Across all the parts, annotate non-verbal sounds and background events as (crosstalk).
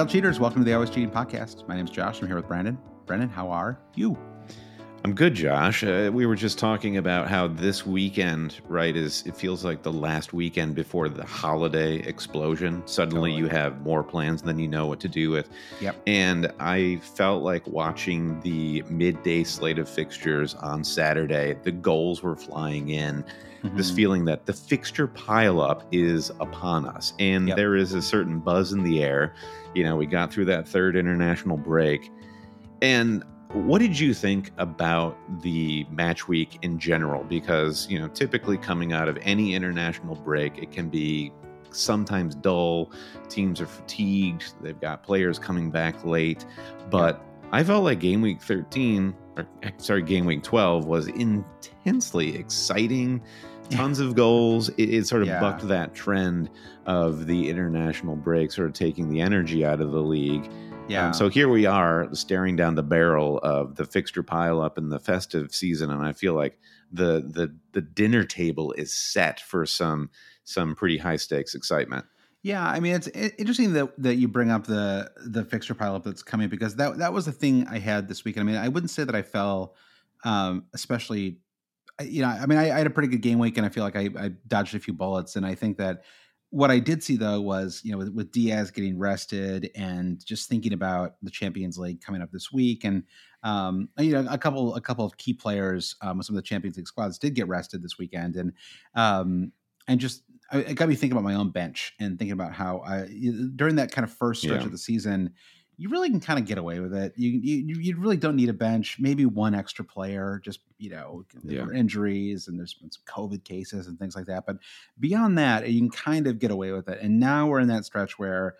Hey, cheaters, welcome to the Always Cheating Podcast. My name is Josh. I'm here with Brandon. Brandon, how are you? I'm good, Josh. Uh, we were just talking about how this weekend, right, is it feels like the last weekend before the holiday explosion. Suddenly Totally. you have more plans than you know what to do with. Yep. And I felt like watching the midday slate of fixtures on Saturday, the goals were flying in. This Mhm. feeling that the fixture pileup is upon us. And Yep. there is a certain buzz in the air. You know, we got through that third international break. And what did you think about the match week in general? Because, you know, typically coming out of any international break, it can be sometimes dull. Teams are fatigued. They've got players coming back late. But I felt like game week 13, or sorry, game week 12 was intensely exciting. Tons of goals. It, it sort of Yeah. bucked that trend of the international break, sort of taking the energy out of the league. yeah. Um, so here we are staring down the barrel of the fixture pileup in the festive season, and I feel like the the the dinner table is set for some some pretty high stakes excitement. Yeah, I mean it's interesting that that you bring up the the fixture pileup that's coming because that that was the thing I had this weekend. I mean, I wouldn't say that I fell, um, especially, you know, I mean, I, I had a pretty good game week, and I feel like I, I dodged a few bullets, and I think that what I did see though was you know with, with Dias getting rested and just thinking about the Champions League coming up this week, and um, you know a couple a couple of key players um, some of the Champions League squads did get rested this weekend, and um, and just it got me thinking about my own bench and thinking about how I during that kind of first stretch Yeah. of the season, you really can kind of get away with it. You, you you really don't need a bench, maybe one extra player, just you know, there Yeah. were injuries and there's been some COVID cases and things like that. But beyond that, you can kind of get away with it. And now we're in that stretch where.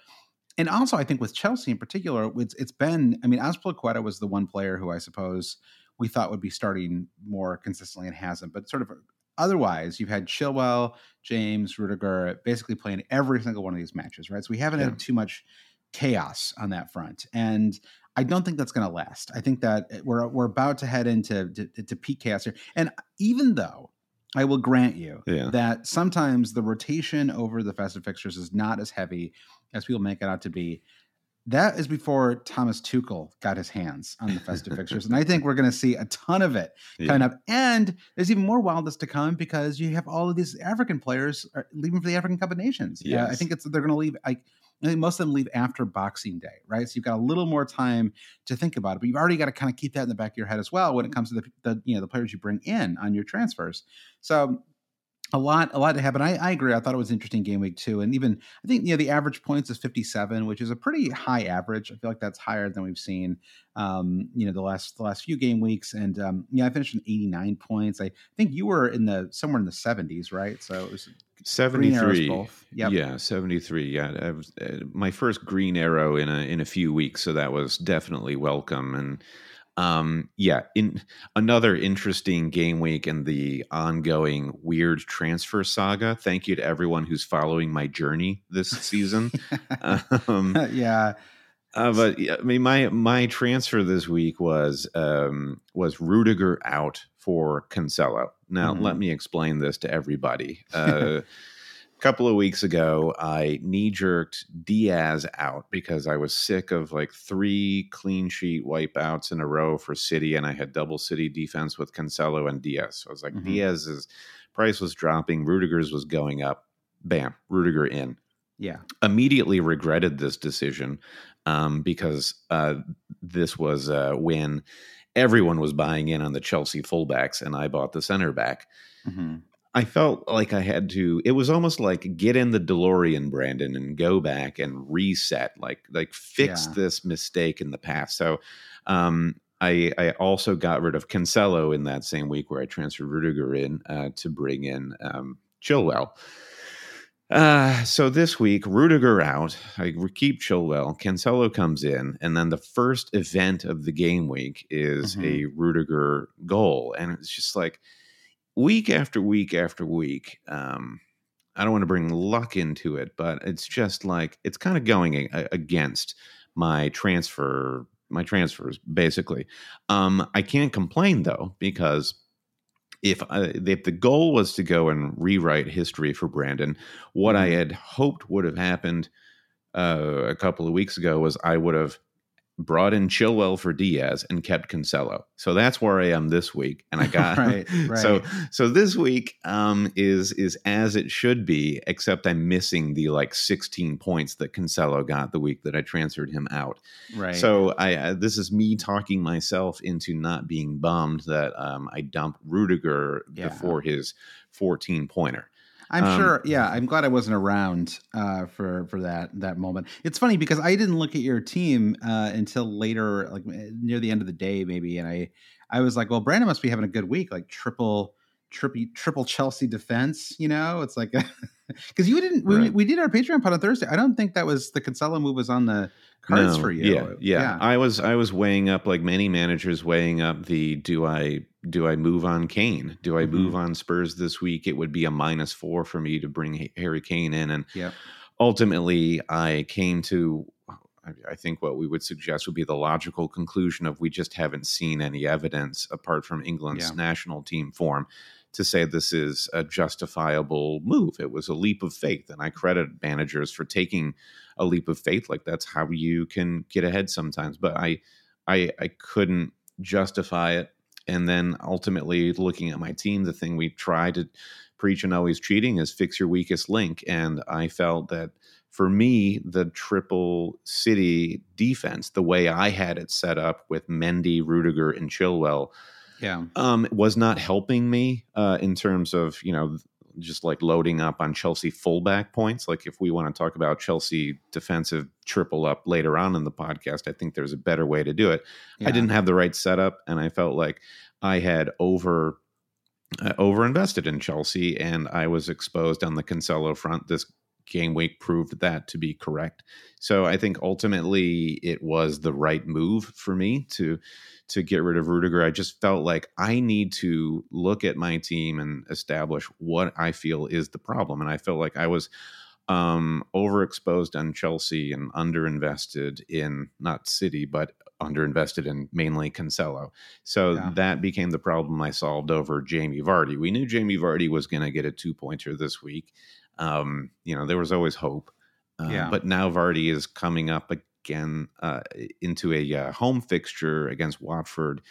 And also, I think with Chelsea in particular, it's it's been. I mean, Azpilicueta was the one player who I suppose we thought would be starting more consistently and hasn't. But sort of otherwise, you've had Chilwell, James, Rudiger basically playing every single one of these matches, right? So we haven't Yeah. had too much chaos on that front, and I don't think that's going to last. I think that eh, we're we're about to head into to, to peak chaos here, and even though I will grant you Yeah. that sometimes the rotation over the festive fixtures is not as heavy as people make it out to be. That is before Thomas Tuchel got his hands on the festive (laughs) fixtures, and I think we're going to see a ton of it coming up. And there's even more wildness to come because you have all of these African players uh, leaving for the African Cup of Nations. Yeah, I think it's they're going to leave. Like, I think most of them leave after Boxing Day, right? So you've got a little more time to think about it, but you've already got to kind of keep that in the back of your head as well when it comes to the, the you know the players you bring in on your transfers. So a lot, a lot to happen. I, I agree. I thought it was an interesting game week too, and even I think you know the average points is fifty seven, which is a pretty high average. I feel like that's higher than we've seen, um, you know, the last the last few game weeks. And um, yeah, I finished in eighty nine points. I think you were in the somewhere in the seventies, right? So it was 73 both. Yep. yeah 73 yeah I was, uh, my first green arrow in a in a few weeks so that was definitely welcome and um yeah in another interesting game week and the ongoing weird transfer saga thank you to everyone who's following my journey this season (laughs) um (laughs) yeah, uh, but I mean, my my transfer this week was um, was Rudiger out for Cancelo. Now, Mhm. let me explain this to everybody. Uh, (laughs) couple of weeks ago, I knee jerked Dias out because I was sick of like three clean sheet wipeouts in a row for City, and I had double City defense with Cancelo and Dias. So I was like, Mhm. Dias's price was dropping, Rudiger's was going up. Bam, Rudiger in yeah, immediately regretted this decision um, because uh, this was uh, when everyone was buying in on the Chelsea fullbacks and I bought the center back. hmm I felt like I had to. It was almost like get in the DeLorean, Brandon, and go back and reset, like like fix Yeah. this mistake in the past. So, um, I I also got rid of Cancelo in that same week where I transferred Rudiger in uh, to bring in um, Chilwell. Uh, so this week, Rudiger out. I keep Chilwell. Cancelo comes in, and then the first event of the game week is Mhm. a Rudiger goal, and it's just like week after week after week. Um, I don't want to bring luck into it, but it's just like it's kind of going a- against my transfer my transfers basically. Um, I can't complain though because if I, if the goal was to go and rewrite history for Brandon, what I Mhm. had hoped would have happened uh, a couple of weeks ago was I would have brought in Chilwell for Dias and kept Cancelo. So that's where I am this week. And I (laughs) got right, (laughs) right. so so this week um is is as it should be, except I'm missing the like 16 points that Cancelo got the week that I transferred him out. right. So I uh, this is me talking myself into not being bummed that um I dumped Rudiger Yeah. before his 14 pointer. I'm Um, sure. Yeah, I'm glad I wasn't around uh, for for that that moment. It's funny because I didn't look at your team uh, until later, like eh, near the end of the day, maybe, and I I was like, well, Brandon must be having a good week, like triple triple triple Chelsea defense. You know, it's like (laughs) (laughs) because you didn't. We, Right. we did our Patreon pod on Thursday. I don't think that was the Cancelo move was on the cards No, for you. Yeah, yeah, I was I was weighing up like many managers weighing up the do I do I move on Kane? Do I Mhm. move on Spurs this week? It would be a minus four for me to bring Harry Kane in, and Yep. ultimately I came to. I- I think what we would suggest would be the logical conclusion of we just haven't seen any evidence apart from England's Yeah. national team form to say this is a justifiable move. It was a leap of faith, and I credit managers for taking a leap of faith. Like that's how you can get ahead sometimes. But I, I, I couldn't justify it. And then ultimately, looking at my team, the thing we try to preach and Always Cheating is fix your weakest link. And I felt that for me, the triple city defense, the way I had it set up with Mendy, Rudiger, and Chilwell, Yeah. um, was not helping me uh, in terms of you know just like loading up on Chelsea fullback points. Like if we want to talk about Chelsea defensive triple up later on in the podcast, I think there's a better way to do it. I didn't have the right setup, and I felt like I had over uh, over invested in Chelsea, and I was exposed on the Cancelo front. This game week proved that to be correct. So I think ultimately it was the right move for me to to get rid of Rudiger. I just felt like I need to look at my team and establish what I feel is the problem, and I felt like I was um overexposed on Chelsea and underinvested in not City but underinvested in mainly Cancelo. So Yeah. that became the problem I solved over Jamie Vardy. We knew Jamie Vardy was going to get a two pointer this week. Um, you know, there was always hope. Uh, Yeah. But now Vardy is coming up again uh, into a uh, home fixture against Watford.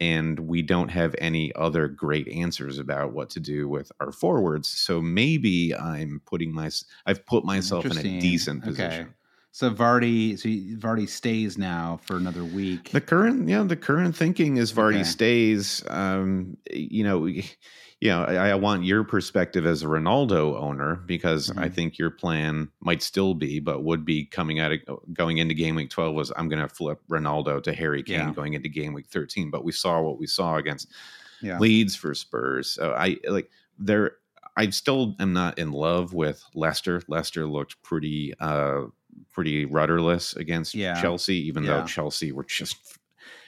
And we don't have any other great answers about what to do with our forwards. So maybe I'm putting my I've put myself in a decent Okay. position. So Vardy, so Vardy stays now for another week. The current, yeah, the current thinking is Vardy Okay. stays. Um, you know, you know, I, I want your perspective as a Ronaldo owner because I Mhm. think your plan might still be, but would be coming out of going into game week twelve was I'm going to flip Ronaldo to Harry Kane Yeah. going into game week thirteen. But we saw what we saw against Yeah. Leeds for Spurs. So I like there. I still am not in love with Leicester. Leicester looked pretty, uh, pretty rudderless against Yeah. Chelsea, even though Chelsea were just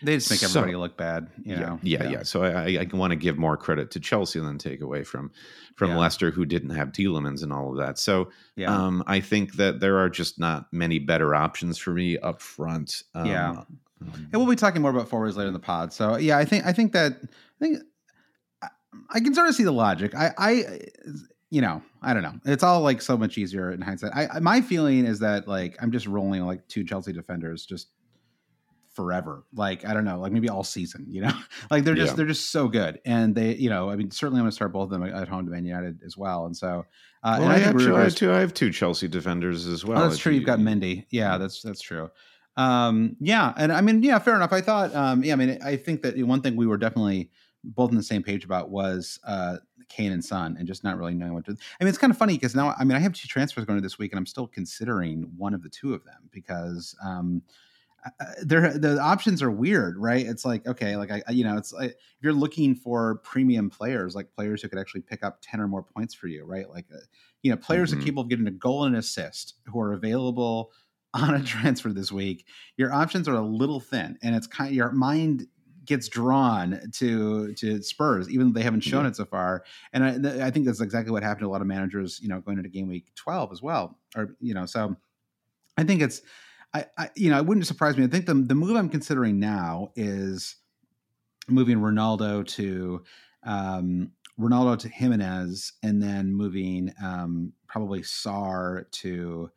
They just make So- everybody look bad. You know? yeah, yeah, yeah. So I, I, want to give more credit to Chelsea than take away from from Yeah. Leicester, who didn't have Tielemans and all of that. So Yeah. um, I think that there are just not many better options for me up front. Um, Yeah. um, And we'll be talking more about forwards later in the pod. So yeah, I think I think that I think I, can sort of see the logic. I, I, you know, I don't know. It's all like so much easier in hindsight. I- my feeling is that like I'm just rolling like two Chelsea defenders just forever. Like I don't know, like maybe all season. You know, (laughs) like they're just Yeah. they're just so good, and they, you know, I mean, certainly I'm going to start both of them at home to Man United as well. And so, uh, well, and I, think actually, I, have two, I have two Chelsea defenders as well. Oh, that's true. you- You've got Mendy. Yeah, that's that's true. Um, yeah, and I mean, yeah, fair enough. I thought, um, yeah, I mean, I think that one thing we were definitely both on the same page about was uh, Kane and Son, and just not really knowing what to. I mean, it's kind of funny because now, I mean, I have two transfers going to this week, and I'm still considering one of the two of them because um, uh, they're the options are weird, right? It's like okay, like I, you know, it's like if you're looking for premium players, like players who could actually pick up ten or more points for you, right? Like, uh, you know, players Mhm. are capable of getting a goal and an assist who are available (laughs) on a transfer this week. Your options are a little thin, and it's kind. of, Your mind gets drawn to to Spurs, even though they haven't shown Yeah. it so far. And I, th- I think that's exactly what happened to a lot of managers, you know, going into game week twelve as well, or you know, so I think it's. I, I, you know, it wouldn't surprise me. I think the the move I'm considering now is moving Ronaldo to um, Ronaldo to Jimenez, and then moving um, probably Sarr to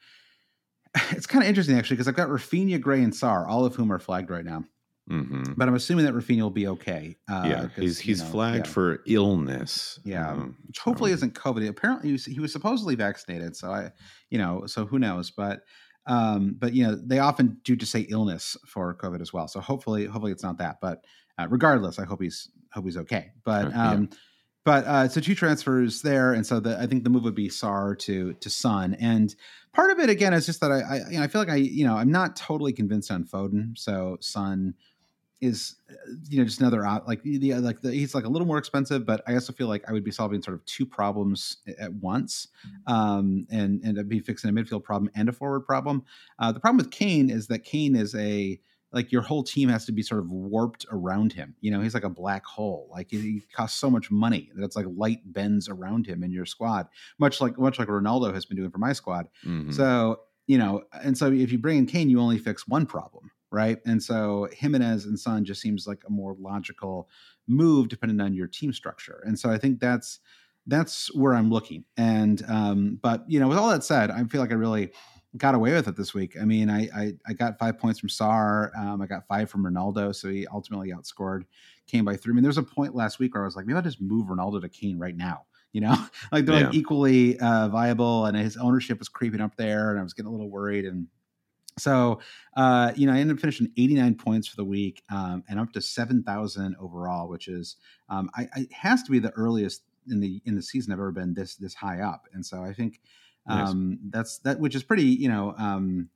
(laughs) it's kind of interesting actually because I've got Raphinha, Gray, and Sarr, all of whom are flagged right now. Mm-hmm. But I'm assuming that Raphinha will be okay. Uh, yeah, he's he's you know, flagged yeah. for illness. Yeah, um, which hopefully isn't COVID. Apparently, he was, he was, supposedly vaccinated, so I, you know, so who knows? But, um, but you know, they often do just say illness for COVID as well. So hopefully, hopefully it's not that. But uh, regardless, I hope he's hope he's okay. But um, yeah. but uh, so two transfers there, and so the, I think the move would be Sarr to to Son, and part of it again is just that I I, you know, I feel like I you know I'm not totally convinced on Foden, so Son is you know just another like the like the, he's like a little more expensive but i also feel like i would be solving sort of two problems at once um and and I'd be fixing a midfield problem and a forward problem. Uh the problem with kane is that kane is a like your whole team has to be sort of warped around him. You know he's like a black hole. Like he costs so much money that it's like light bends around him in your squad much like much like ronaldo has been doing for my squad. Mm-hmm. so you know and so if you bring in kane you only fix one problem right? And so Jimenez and Son just seems like a more logical move depending on your team structure. And so I think that's that's where I'm looking. And um, but you know, with all that said, I feel like I really got away with it this week. I mean, I I, I got five points from Sarr. Um, I got five from Ronaldo, so he ultimately outscored Kane by three. I mean, there's a point last week where I was like, maybe I'll just move Ronaldo to Kane right now. You know, (laughs) like they're yeah. like equally uh, viable, and his ownership was creeping up there, and I was getting a little worried. And so, uh, you know, I ended up finishing 89 points for the week um, and up to 7,000 overall, which is, um, I, I, it has to be the earliest in the in the season I've ever been this this high up. And so I think um, nice. that's that, which is pretty, you know, um,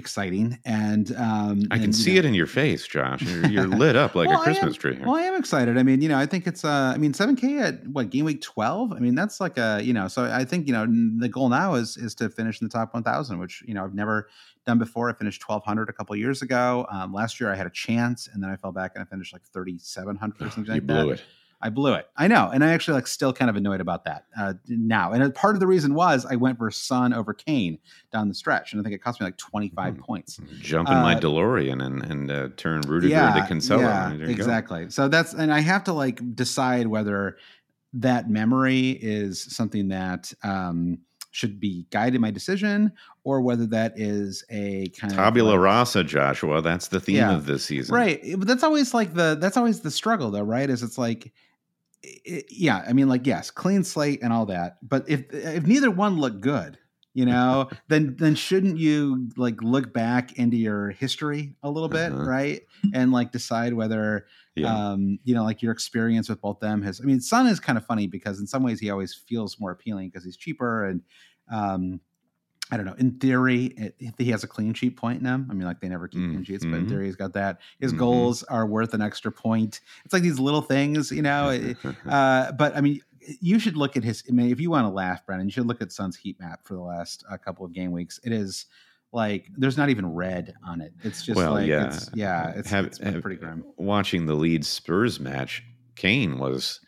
exciting and um i can and, see know, it in your face josh. You're, you're (laughs) lit up like well, a christmas am, tree here. well i am excited. I mean you know i think it's uh i mean 7k at what game week 12 i mean that's like a you know so i think you know the goal now is is to finish in the top 1000 which you know i've never done before. I finished 1200 a couple years ago. Um, last year i had a chance and then i fell back and i finished like 3700 or something you like blew that it I blew it. I know, and I actually like still kind of annoyed about that uh, now. And part of the reason was I went for Son over Kane down the stretch, and I think it cost me like twenty five mm-hmm. points. Jump in uh, my DeLorean and and uh, turn Rudiger yeah, to Cancelo. Yeah, exactly. Go. So that's and I have to like decide whether that memory is something that um, should be guiding my decision or whether that is a kind tabula of like, rasa joshua that's the theme yeah, of this season right but that's always like the that's always the struggle though right is it's like it, yeah, I mean, like, yes, clean slate and all that. But if if neither one look good, you know, (laughs) then then shouldn't you like look back into your history a little bit, uh-huh. right? And like decide whether yeah. um, you know, like your experience with both them has I mean, Son is kind of funny because in some ways he always feels more appealing because he's cheaper and um I don't know. In theory, it, he has a clean sheet point in him. I mean, like they never keep mm, clean sheets, mm-hmm. but in mm-hmm. theory, he's got that. His mm-hmm. goals are worth an extra point. It's like these little things, you know. (laughs) uh, but I mean, you should look at his. I mean, if you want to laugh, Brandon, you should look at Son's heat map for the last uh, couple of game weeks. It is like there's not even red on it. It's just well, like yeah, it's, yeah, it's, have, it's pretty grim. Watching the Leeds Spurs match, Kane was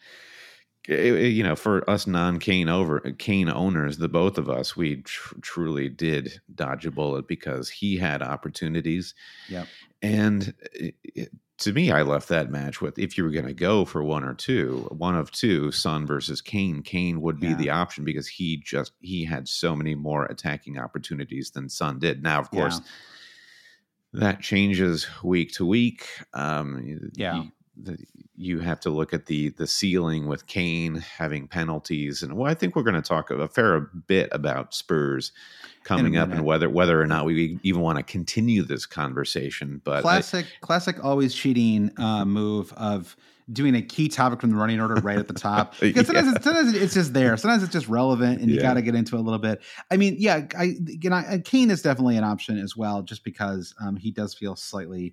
you know, for us non Kane over Kane owners, the both of us, we tr- truly did dodge a bullet because he had opportunities. Yeah, and it, it, to me, I left that match with if you were going to go for one or two, one of two, Son versus Kane, Kane would be yeah. the option because he just he had so many more attacking opportunities than Son did. Now, of course. Yeah. That changes week to week. Um, yeah, the, you have to look at the the ceiling with Kane having penalties, and well, I think we're going to talk a fair bit about Spurs coming up and whether whether or not we even want to continue this conversation. But classic, I, classic, always cheating uh, move of doing a key topic from the running order right at the top (laughs) because sometimes, yeah. it's, sometimes it's just there sometimes it's just relevant and you yeah. got to get into a little bit i mean yeah i you know kane is definitely an option as well just because um, he does feel slightly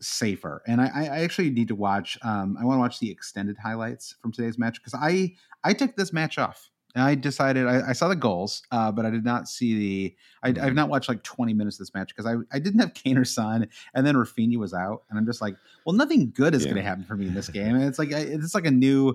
safer. And I, I actually need to watch. Um, I want to watch the extended highlights from today's match because I I took this match off. And I decided I, I saw the goals, uh, but I did not see the. I, have mm-hmm. not watched like 20 minutes of this match because I, I didn't have Kane or Son, and then Raphinha was out, and I'm just like, well, nothing good is yeah. going to happen for me in this game. And it's like it's like a new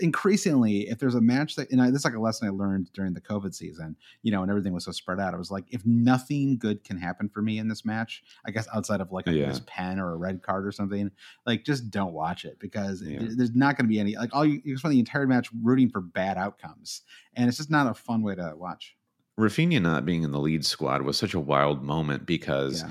increasingly, if there's a match that, and I, this is like a lesson I learned during the COVID season, you know, and everything was so spread out. I was like, if nothing good can happen for me in this match, I guess outside of like a yeah. pen or a red card or something, like just don't watch it because yeah. there's not going to be any, like all you, you spend the entire match rooting for bad outcomes. And it's just not a fun way to watch. Raphinha not being in the Leeds squad was such a wild moment because yeah.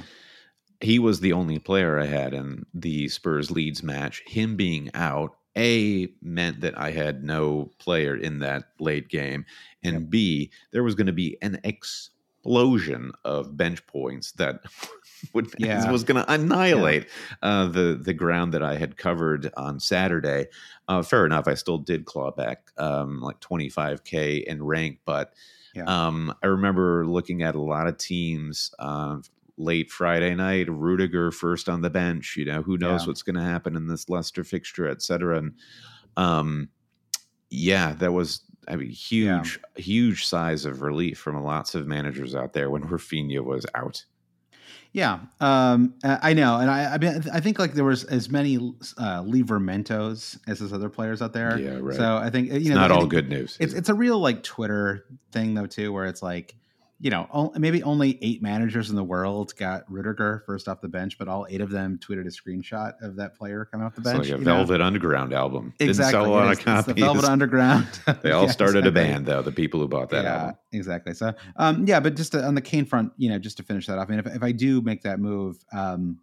he was the only player I had in the Spurs Leeds match. Him being out, A, meant that I had no player in that late game. And yep. B, there was going to be an explosion of bench points that (laughs) would, yeah. was going to annihilate yeah. uh, the the ground that I had covered on Saturday. Uh, fair enough, I still did claw back um, like 25k in rank, but yeah. um, I remember looking at a lot of teams. Uh, late Friday night, Rudiger first on the bench. You know, who knows what's going to happen in this Leicester fixture, et cetera. And um, yeah, that was I mean, huge, huge size of relief from lots of managers out there when (laughs) Raphinha was out. Yeah, um, I know, and I, I mean, I think like there was as many uh, Livramentos as those other players out there. Yeah, right. So I think you it's know, not all good news. It's it's a real like Twitter thing though too, where it's like you know, maybe only eight managers in the world got Rudiger first off the bench, but all eight of them tweeted a screenshot of that player coming off the bench. It's like a Velvet know? Underground album. Exactly. Didn't sell a lot of copies. the Velvet Underground. (laughs) they all (laughs) yeah, started exactly. a band, though. The people who bought that yeah, album. Exactly. So, um, yeah, but just to, on the Kane front, you know, just to finish that off. I mean, if, if I do make that move, um,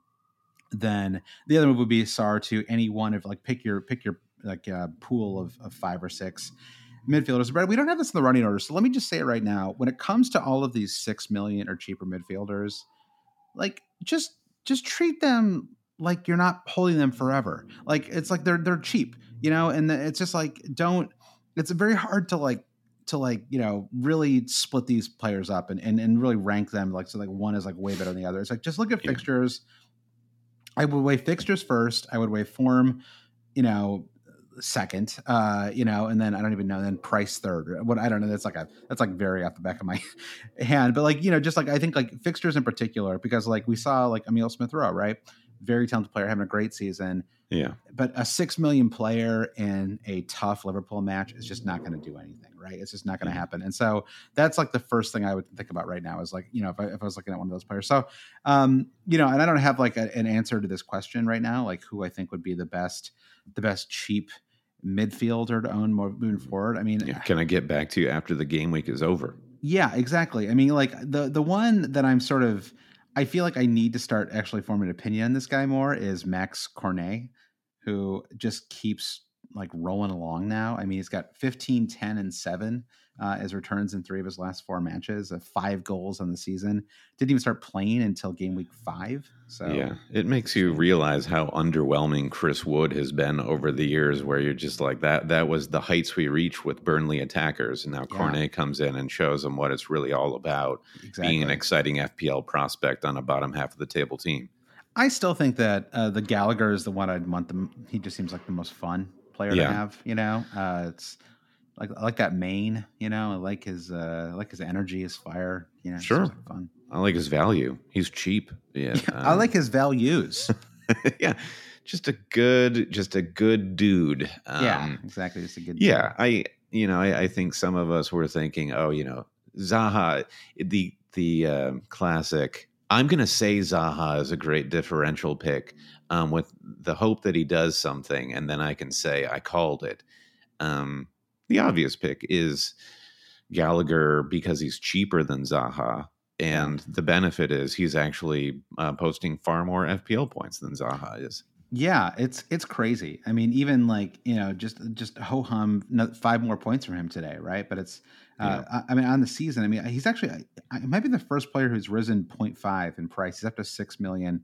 then the other move would be Sarr to any one of like pick your pick your like uh, pool of, of five or six midfielders. But we don't have this in the running order, so let me just say it right now. When it comes to all of these six million or cheaper midfielders, like just just treat them like you're not holding them forever. Like it's like they're they're cheap, you know, and it's just like don't. It's very hard to like to like you know really split these players up and, and and really rank them like so like one is like way better than the other. It's like just look at fixtures. I would weigh fixtures first. I would weigh form, you know, second, uh, you know, and then I don't even know, then Price third. What I don't know. That's like a that's like very off the back of my (laughs) hand, but like you know, just like I think like fixtures in particular, because like we saw like Emile Smith Rowe, right? Very talented player, having a great season. Yeah, but a six million player in a tough Liverpool match is just not going to do anything, right? It's just not going to mm-hmm. happen. And so that's like the first thing I would think about right now is like you know if I, if I was looking at one of those players. So um, you know, and I don't have like a, an answer to this question right now, like who I think would be the best the best cheap midfielder to own moving mm-hmm. forward. I mean, yeah, can I get back to you after the game week is over? Yeah, exactly. I mean, like the the one that I'm sort of I feel like I need to start actually forming an opinion on this guy more is Max Cornet, who just keeps like rolling along now. I mean, he's got 15, 10, and 7 uh, as returns in three of his last four matches, uh, five goals on the season. Didn't even start playing until game week five. So yeah, it makes you realize how underwhelming Chris Wood has been over the years. Where you're just like that. That was the heights we reach with Burnley attackers, and now yeah. Cornet comes in and shows them what it's really all about. Exactly. Being an exciting FPL prospect on a bottom half of the table team. I still think that uh, the Gallagher is the one I'd want them. He just seems like the most fun player yeah. to have. You know, uh, it's like I like that mane. You know, I like his uh, I like his energy, his fire. You know, sure, fun. I like his value. He's cheap. Yeah, (laughs) yeah um, I like his values. (laughs) yeah, just a good, just a good dude. Um, yeah, exactly. Just a good. Yeah, dude. I you know I, I, think some of us were thinking, oh, you know, Zaha, the the uh, classic. I'm going to say Zaha is a great differential pick um, with the hope that he does something, and then I can say I called it. Um, the obvious pick is Gallagher because he's cheaper than Zaha. And the benefit is he's actually uh, posting far more FPL points than Zaha is. Yeah, it's it's crazy. I mean, even like you know, just just ho hum, five more points from him today, right? But it's, uh, yeah. I, I, mean, on the season, I mean, he's actually, I, might be the first player who's risen 0.5 in price. He's up to six million.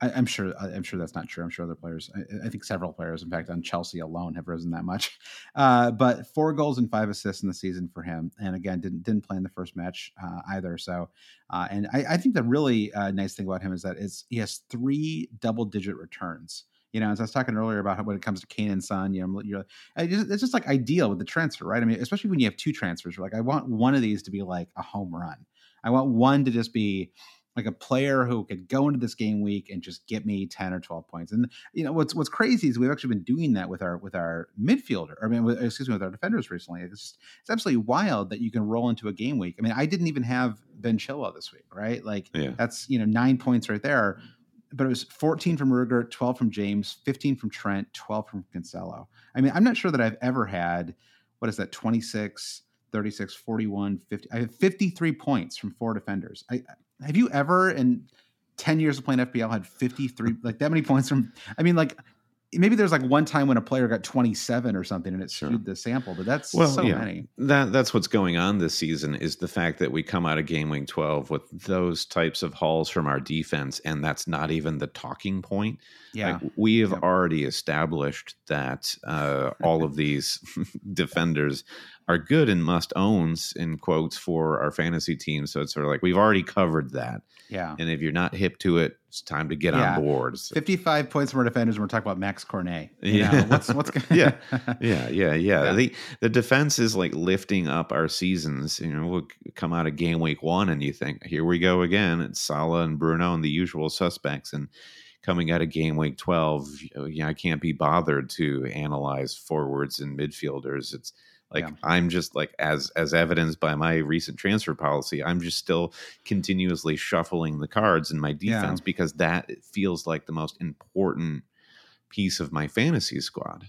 I, am sure. I'm sure that's not true. I'm sure other players. I, I, think several players, in fact, on Chelsea alone, have risen that much. (laughs) Uh, but four goals and five assists in the season for him, and again, didn't didn't play in the first match uh, either. So, uh, and I, I, think the really uh, nice thing about him is that is he has three double digit returns. You know, as I was talking earlier about how, when it comes to Kane and Son, you know, you're, it's just like ideal with the transfer, right? I mean, especially when you have two transfers. Like, I want one of these to be like a home run. I want one to just be like a player who could go into this game week and just get me 10 or 12 points. And you know what's what's crazy is we've actually been doing that with our with our midfielder. I mean, with, excuse me, with our defenders recently. It's just, it's absolutely wild that you can roll into a game week. I mean, I didn't even have Ben Chilwell this week, right? Like yeah. that's you know nine points right there. But it was 14 from Rudiger, 12 from James, 15 from Trent, 12 from Cancelo. I mean, I'm not sure that I've ever had what is that 26 36, 41, 50. I have 53 points from four defenders. I have you ever in 10 years of playing FPL had 53 like that many points from I mean like maybe there's like one time when a player got 27 or something and it skewed sure. the sample, but that's well, so yeah. many. That that's what's going on this season is the fact that we come out of game week 12 with those types of hauls from our defense and that's not even the talking point. Yeah. Like, we have already established that uh, all of these (laughs) defenders are good and must owns in quotes for our fantasy team. So it's sort of like we've already covered that. Yeah. And if you're not hip to it, it's time to get yeah. on board. So. 55 points from our defenders. And we're talking about Max Cornet. yeah. Know, what's, what's (laughs) yeah. (laughs) yeah. Yeah. Yeah. Yeah. The, the defense is like lifting up our seasons. You know, we'll come out of game week one and you think, here we go again. It's Salah and Bruno and the usual suspects. And coming out of game week 12, yeah, I can't be bothered to analyze forwards and midfielders. It's, like yeah. I'm just like as as evidenced by my recent transfer policy, I'm just still continuously shuffling the cards in my defense yeah. because that feels like the most important piece of my fantasy squad.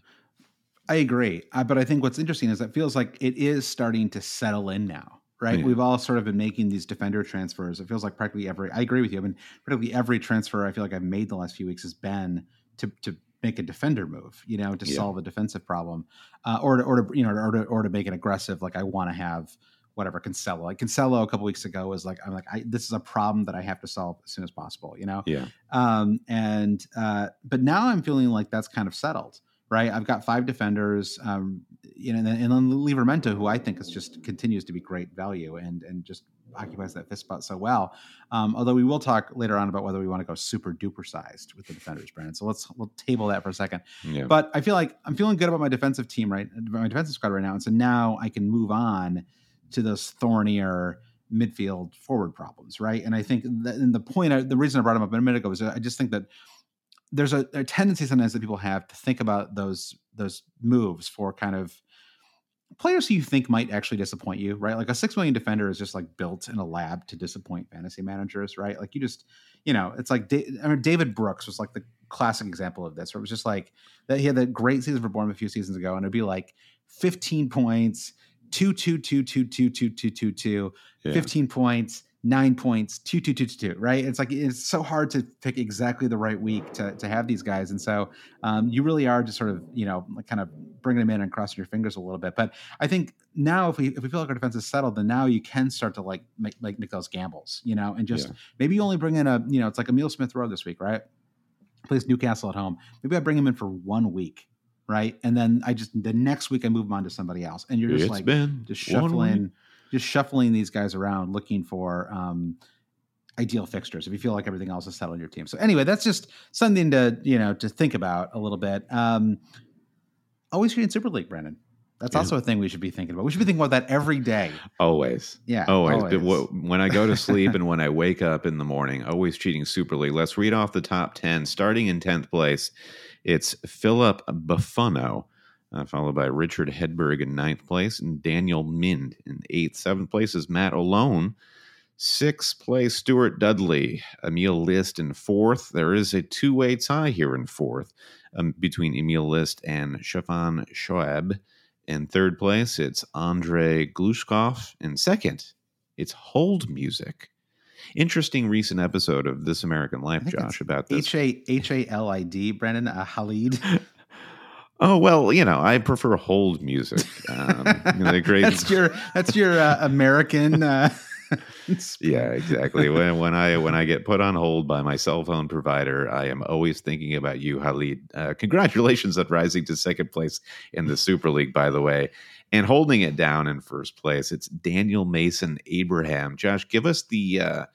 I agree, uh, but I think what's interesting is it feels like it is starting to settle in now right? Yeah. We've all sort of been making these defender transfers. It feels like practically every. I agree with you. I mean, practically every transfer I feel like I've made the last few weeks has been to to make a defender move, you know, to yeah. solve a defensive problem, uh, or to, or to you know, or to, or to make an aggressive. Like I want to have whatever Cancelo. Like Cancelo a couple weeks ago was like, I'm like, I, this is a problem that I have to solve as soon as possible, you know. Yeah. Um. And uh, but now I'm feeling like that's kind of settled, right? I've got five defenders. Um. You know, and then, and then Livramento, who I think is just continues to be great value and and just occupies that fifth spot so well. Um, although we will talk later on about whether we want to go super duper sized with the defenders, Brandon. So let's we'll table that for a second. Yeah. But I feel like I'm feeling good about my defensive team, right? My defensive squad right now, and so now I can move on to those thornier midfield forward problems, right? And I think that, and the point, I, the reason I brought them up a minute ago is I just think that there's a, a tendency sometimes that people have to think about those those moves for kind of players who you think might actually disappoint you, right? Like a six million defender is just like built in a lab to disappoint fantasy managers, right? Like you just, you know, it's like I mean, David Brooks was like the classic example of this, where it was just like that he had that great season for Bournemouth a few seasons ago, and it'd be like 15 points, two, two, two, two, two, two, two, two, two, 15 points, nine points, two, two, two, two, two, right? It's like it's so hard to pick exactly the right week to, to have these guys. And so um, you really are just sort of, you know, kind of bringing them in and crossing your fingers a little bit. But I think now if we if we feel like our defense is settled, then now you can start to like make like make those gambles, you know, and just yeah. maybe you only bring in a, you know, it's like Emile Smith Rowe this week, right? Plays Newcastle at home. Maybe I bring him in for one week right? And then I just the next week I move him on to somebody else, and you're just it's like just shuffling just shuffling these guys around looking for um, ideal fixtures if you feel like everything else is settled in your team. So anyway, that's just something to you know to think about a little bit. Um, Always Cheating Super League, Brandon. That's yeah. also a thing we should be thinking about. We should be thinking about that every day. Always. Yeah. Always. always. when I go to (laughs) sleep and when I wake up in the morning, always cheating Super League. Let's read off the top 10. Starting in 10th place, it's Philip Buffano uh, followed by Richard Hedberg in ninth place and Daniel Mind in eighth. Seventh place is Matt Alone. Sixth place, Stuart Dudley. Emil List in fourth. There is a two way tie here in fourth um, between Emil List and Shafan Shoaib. In third place, it's Andre Glushkov. In second, it's Hold Music. Interesting recent episode of This American Life, Josh, about this. H A H A L I D, Brandon a Halid. (laughs) Oh well, you know, I prefer hold music. Um, you know, the (laughs) great. that's your that's your uh, American. Uh, (laughs) yeah, exactly. When when I when I get put on hold by my cell phone provider, I am always thinking about you, Halid. Uh, congratulations on rising to second place in the Super League, by the way, and holding it down in first place. It's Daniel Mason Abraham. Josh, give us the uh,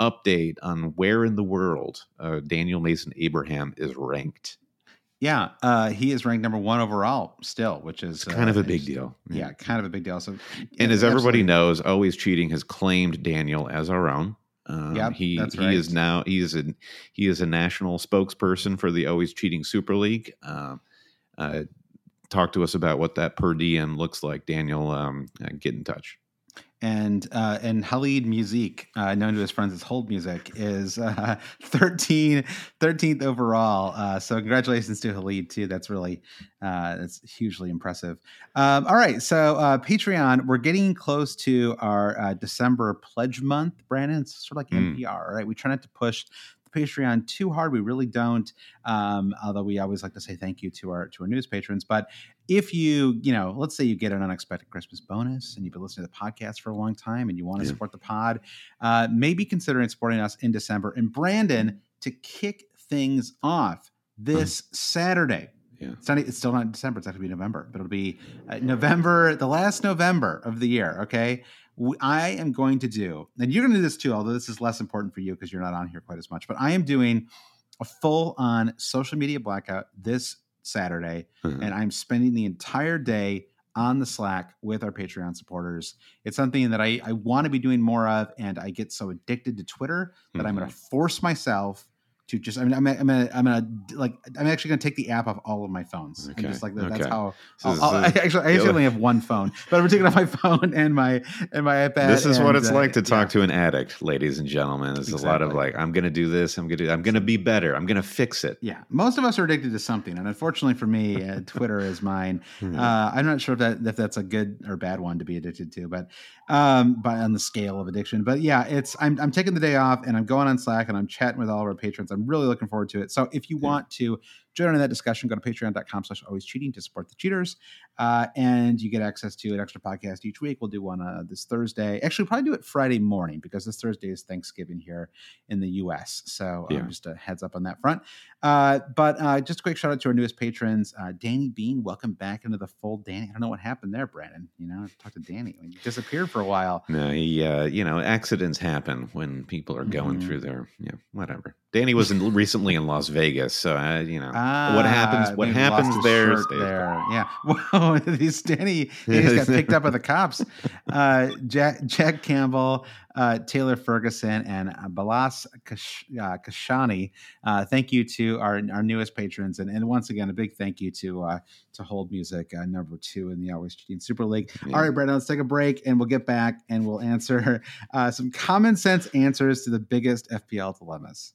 update on where in the world uh, Daniel Mason Abraham is ranked. Yeah, uh, he is ranked number one overall still, which is kind uh, of a big deal. Yeah, kind of a big deal. So, and as everybody knows, always cheating has claimed Daniel as our own. Um, yeah, he right. he is now he is a he is a national spokesperson for the Always Cheating Super League. Um, uh, talk to us about what that per diem looks like, Daniel. Um, uh, get in touch. And uh, and Halid Music, uh, known to his friends as Hold Music, is uh, (laughs) 13, 13th overall. Uh, so congratulations to Halid too. That's really uh, that's hugely impressive. Um, all right, so uh, Patreon, we're getting close to our uh, December pledge month. Brandon, it's sort of like Mm. NPR, right? We try not to push Patreon too hard. We really don't. Um, although we always like to say thank you to our to our news patrons, but if you, you know, let's say you get an unexpected Christmas bonus and you've been listening to the podcast for a long time and you want to Yeah. support the pod, uh, maybe considering supporting us in December. And Brandon, to kick things off this Saturday, Yeah. it's, not, it's still not December, it's actually be November, but it'll be uh, November, the last November of the year, okay? I am going to do, and you're going to do this too, although this is less important for you because you're not on here quite as much, but I am doing a full on social media blackout this Saturday Mhm. and I'm spending the entire day on the Slack with our Patreon supporters. It's something that I, I want to be doing more of, and I get so addicted to Twitter that I'm going to force myself to just. I mean, I'm, I'm gonna, I'm gonna like, I'm actually gonna take the app off all of my phones. Okay, And just like that, that's how. So I'll- I'll- I actually, I actually only have one phone, but I'm taking off my (laughs) phone and my and my iPad. This is what it's uh, like to talk yeah. to an addict, ladies and gentlemen. It's a lot of like, I'm gonna do this, I'm gonna do I'm gonna be better, I'm gonna fix it. Yeah, most of us are addicted to something, and unfortunately for me, uh, Twitter is mine. (laughs) Hmm. Uh, I'm not sure if that if that's a good or bad one to be addicted to, but um, but on the scale of addiction. But yeah, it's I'm I'm taking the day off and I'm going on Slack and I'm chatting with all of our patrons. I'm really looking forward to it. So if you Yeah. want to join in that discussion, go to patreon.com slash always cheating to support the cheaters. Uh, and you get access to an extra podcast each week. We'll do one uh, this Thursday. Actually, we'll probably do it Friday morning because this Thursday is Thanksgiving here in the US. So Yeah. um, just a heads up on that front. Uh, but uh, just a quick shout out to our newest patrons, uh, Danny Bean. Welcome back into the fold, Danny. I don't know what happened there, Brandon. You know, I've to Danny. He disappeared for a while. No, he, uh, you know, accidents happen when people are going Mhm. through their, yeah, whatever. Danny was in, recently in Las Vegas, so uh, you know, Ah, what happens? What happens there? there. Yeah. (laughs) Whoa, these Danny, Danny's got picked up by the cops. Uh, Jack, Jack Campbell, uh, Taylor Ferguson, and Balas Kash, uh, Kashani. Uh, thank you to our, our newest patrons, and, and once again, a big thank you to uh, to Hold Music, uh, number two in the Always Cheating Super League. Yeah. All right, Brandon, let's take a break, and we'll get back and we'll answer (laughs) uh, some common sense answers to the biggest FPL dilemmas.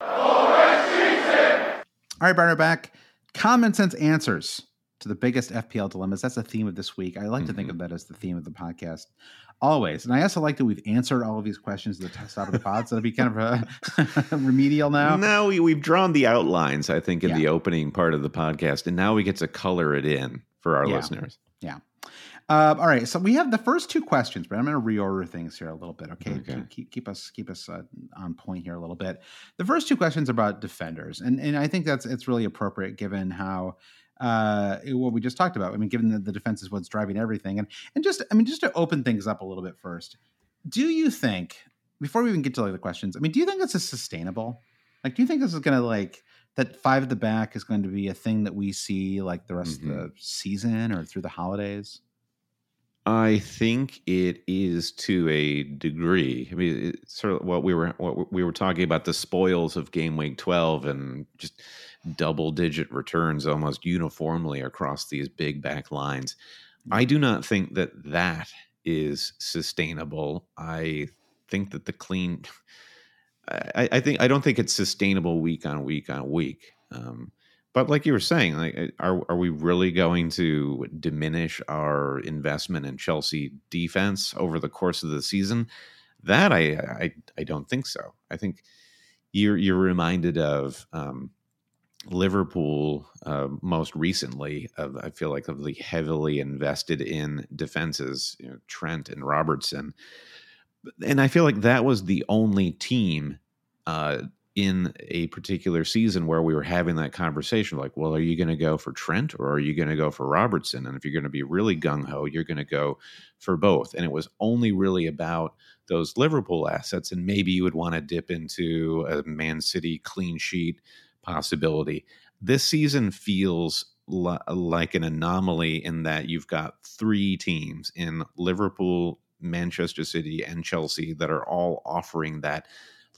All right, Brian, we're back. Common sense answers to the biggest FPL dilemmas. That's the theme of this week. I like to think of mm-hmm. that as the theme of the podcast always. And I also like that we've answered all of these questions at the t- start of the pod. So it'll be kind of a (laughs) remedial now. Now we, we've drawn the outlines, I think, in Yeah. the opening part of the podcast, and now we get to color it in for our listeners. Yeah. listeners. Uh, all right, so we have the first two questions, but I'm going to reorder things here a little bit. Okay, Okay. Keep, keep us keep us uh, on point here a little bit. The first two questions are about defenders, and and I think that's it's really appropriate given how uh what we just talked about. I mean, given that the defense is what's driving everything, and and just I mean just to open things up a little bit first. do you think before we even get to like the questions? I mean, do you think this is sustainable? Like, do you think this is going to like that five at the back is going to be a thing that we see like the rest Mhm. of the season or through the holidays? I think it is to a degree. I mean, sort of what we were what we were talking about the spoils of game week twelve and just double digit returns almost uniformly across these big back lines. I do not think that that is sustainable. I think that the clean. I, I think I don't think it's sustainable week on week on week. Um, but like you were saying, like, are are we really going to diminish our investment in Chelsea defense over the course of the season? That I I, I don't think so. I think you're you're reminded of um, Liverpool uh, most recently. Of I feel like of the heavily invested in defenses, you know, Trent and Robertson, and I feel like that was the only team. Uh, in a particular season where we were having that conversation like well are you going to go for trent or are you going to go for robertson? And if you're going to be really gung-ho you're going to go for both. And it was only really about those liverpool assets and maybe you would want to dip into a man city clean sheet possibility. This season feels li- like an anomaly in that you've got three teams in liverpool manchester city and chelsea that are all offering that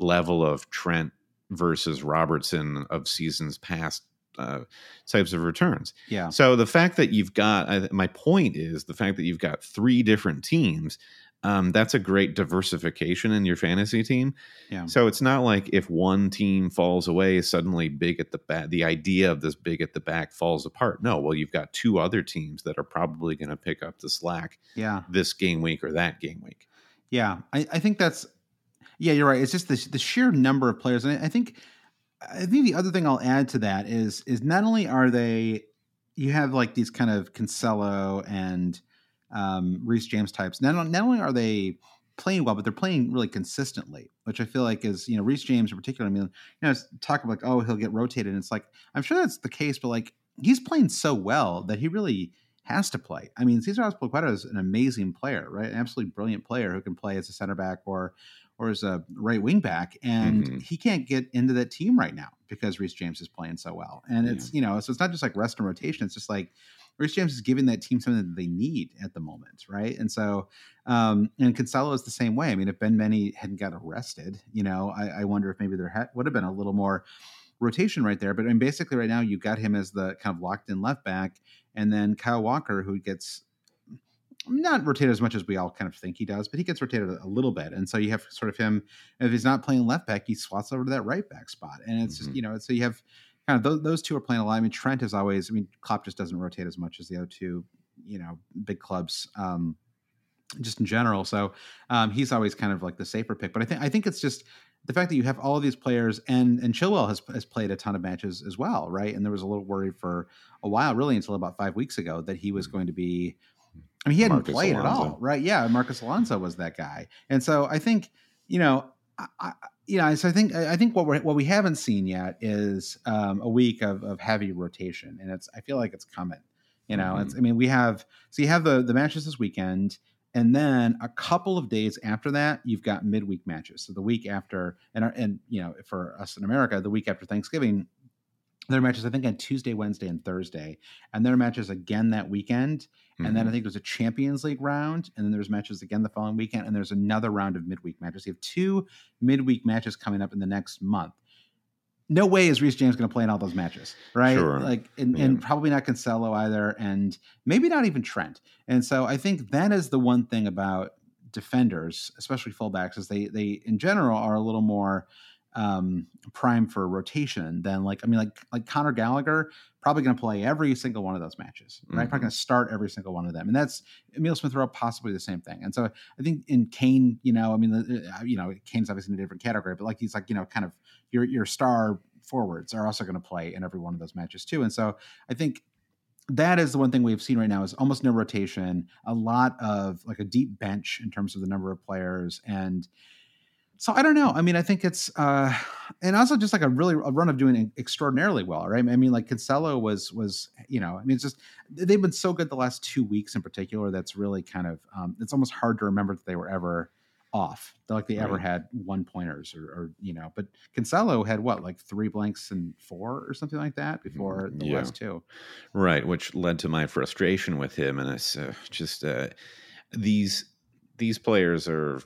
level of trent versus Robertson of seasons past uh, types of returns. Yeah. So the fact that you've got, I, my point is the fact that you've got three different teams. Um, that's a great diversification in your fantasy team. Yeah. So it's not like if one team falls away, suddenly big at the back, the idea of this big at the back falls apart. No, well, you've got two other teams that are probably going to pick up the slack Yeah. this game week or that game week. Yeah. I, I think that's yeah, you're right. It's just the the sheer number of players, and I, I think I think the other thing I'll add to that is is not only are they you have like these kind of Cancelo and um, Reece James types. Not not only are they playing well, but they're playing really consistently, which I feel like is you know Reece James in particular. I mean, you know, talk about like oh he'll get rotated, and it's like I'm sure that's the case, but like he's playing so well that he really has to play. I mean, Cesar Azpilicueta is an amazing player, right? An absolutely brilliant player who can play as a center back or or as a right wing back, and Mhm. he can't get into that team right now because Reece James is playing so well. And it's you know, so it's not just like rest and rotation; it's just like Reece James is giving that team something that they need at the moment, right? And so, um, and Cancelo is the same way. I mean, if Ben Mendy hadn't got arrested, you know, I, I wonder if maybe there ha- would have been a little more rotation right there. But I mean, basically, right now you got him as the kind of locked in left back, and then Kyle Walker, who gets not rotated as much as we all kind of think he does, but he gets rotated a little bit. And so you have sort of him, if he's not playing left back, he swats over to that right back spot. And it's just, Mhm. you know, so you have kind of those, those two are playing a lot. I mean, Trent is always, I mean, Klopp just doesn't rotate as much as the other two, you know, big clubs. Um, just in general, so um, he's always kind of like the safer pick. But I think I think it's just the fact that you have all of these players, and and Chilwell has has played a ton of matches as well, right? And there was a little worry for a while, really until about five weeks ago, that he was going to be. I mean, he hadn't Marcos played at all, right? Yeah, Marcos Alonso was that guy, and so I think you know, I, you know, so I think I think what we what we haven't seen yet is um, a week of of heavy rotation, and it's I feel like it's coming. You know, it's I mean, we have so you have the the matches this weekend, and then a couple of days after that, you've got midweek matches. So the week after, and our- and you know, for us in America, the week after Thanksgiving, there are matches I think on Tuesday, Wednesday, and Thursday, and there are matches again that weekend. And then I think there's a Champions League round, and then there's matches again the following weekend, and there's another round of midweek matches. You have two midweek matches coming up in the next month. No way is Reece James going to play in all those matches, right? Sure. Like, and, and probably not Cancelo either, and maybe not even Trent. And so I think that is the one thing about defenders, especially fullbacks, is they they in general are a little more um prime for rotation than like I mean like like Conor Gallagher probably going to play every single one of those matches, right? Mhm. Probably going to start every single one of them, and that's Emile Smith Rowe possibly the same thing. And so I think in Kane, you know, I mean, uh, you know, Kane's obviously in a different category, but like he's like you know, kind of your your star forwards are also going to play in every one of those matches too. And so I think that is the one thing we've seen right now is almost no rotation, a lot of like a deep bench in terms of the number of players and so I don't know. I mean, I think it's uh and also just like a really a run of doing extraordinarily well, right? I mean, like Cancelo was was you know, I mean, it's just they've been so good the last two weeks in particular. That's really kind of um, it's almost hard to remember that they were ever off. Like they ever had one pointers or, or you know, but Cancelo had what like three blanks and four or something like that before the Mm, Yeah. last two. Right, which led to my frustration with him, and it's uh, just uh, these these players are.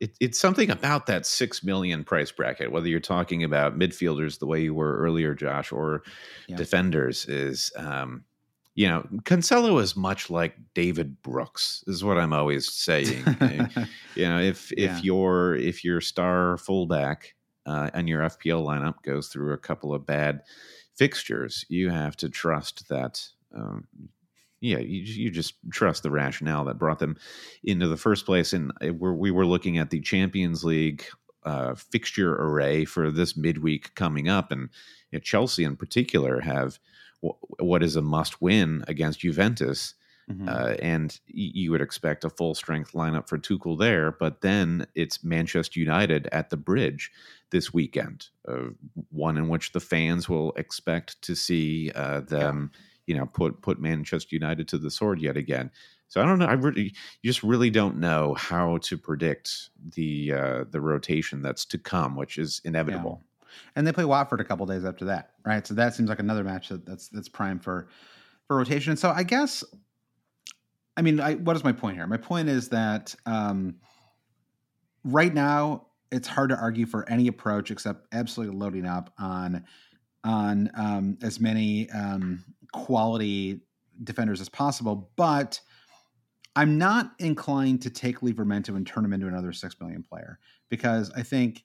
It, it's something about that six million price bracket. Whether you're talking about midfielders the way you were earlier, Josh, or Yeah. defenders, is um, you know Cancelo is much like David Brooks, is what I'm always saying. Uh, (laughs) you know, if if Yeah. your if your star fullback uh, and your FPL lineup goes through a couple of bad fixtures, you have to trust that. Um, yeah, you, you just trust the rationale that brought them into the first place. And we're, we were looking at the Champions League uh, fixture array for this midweek coming up, and you know, Chelsea in particular have w- what is a must win against Juventus. Mhm. Uh, and you would expect a full strength lineup for Tuchel there, but then it's Manchester United at the Bridge this weekend, uh, one in which the fans will expect to see uh, them, you know, put put Manchester United to the sword yet again. So I don't know. I really, you just really don't know how to predict the uh, the rotation that's to come, which is inevitable. and they play Watford a couple days after that, right? So that seems like another match that, that's that's prime for for rotation. And So I guess, I mean, I, what is my point here? My point is that um, right now it's hard to argue for any approach except absolutely loading up on on um, as many um, quality defenders as possible, but. I'm not inclined to take Livramento and turn him into another six million player because I think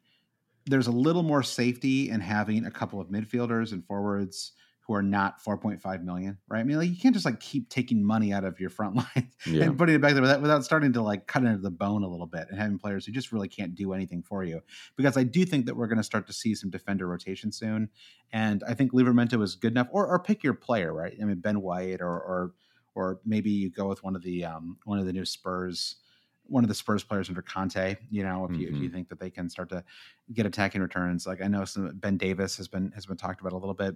there's a little more safety in having a couple of midfielders and forwards who are not 4.5 million, right? I mean, like you can't just like keep taking money out of your front (laughs) line Yeah. and putting it back there without, without starting to like cut into the bone a little bit and having players who just really can't do anything for you. Because I do think that we're going to start to see some defender rotation soon, and I think Livramento is good enough. Or, or pick your player, right? I mean, Ben White, or or or maybe you go with one of the um, one of the new Spurs. One of the Spurs players under Conte, you know, if you if you think that they can start to get attacking returns, like I know some Ben Davies has been has been talked about a little bit.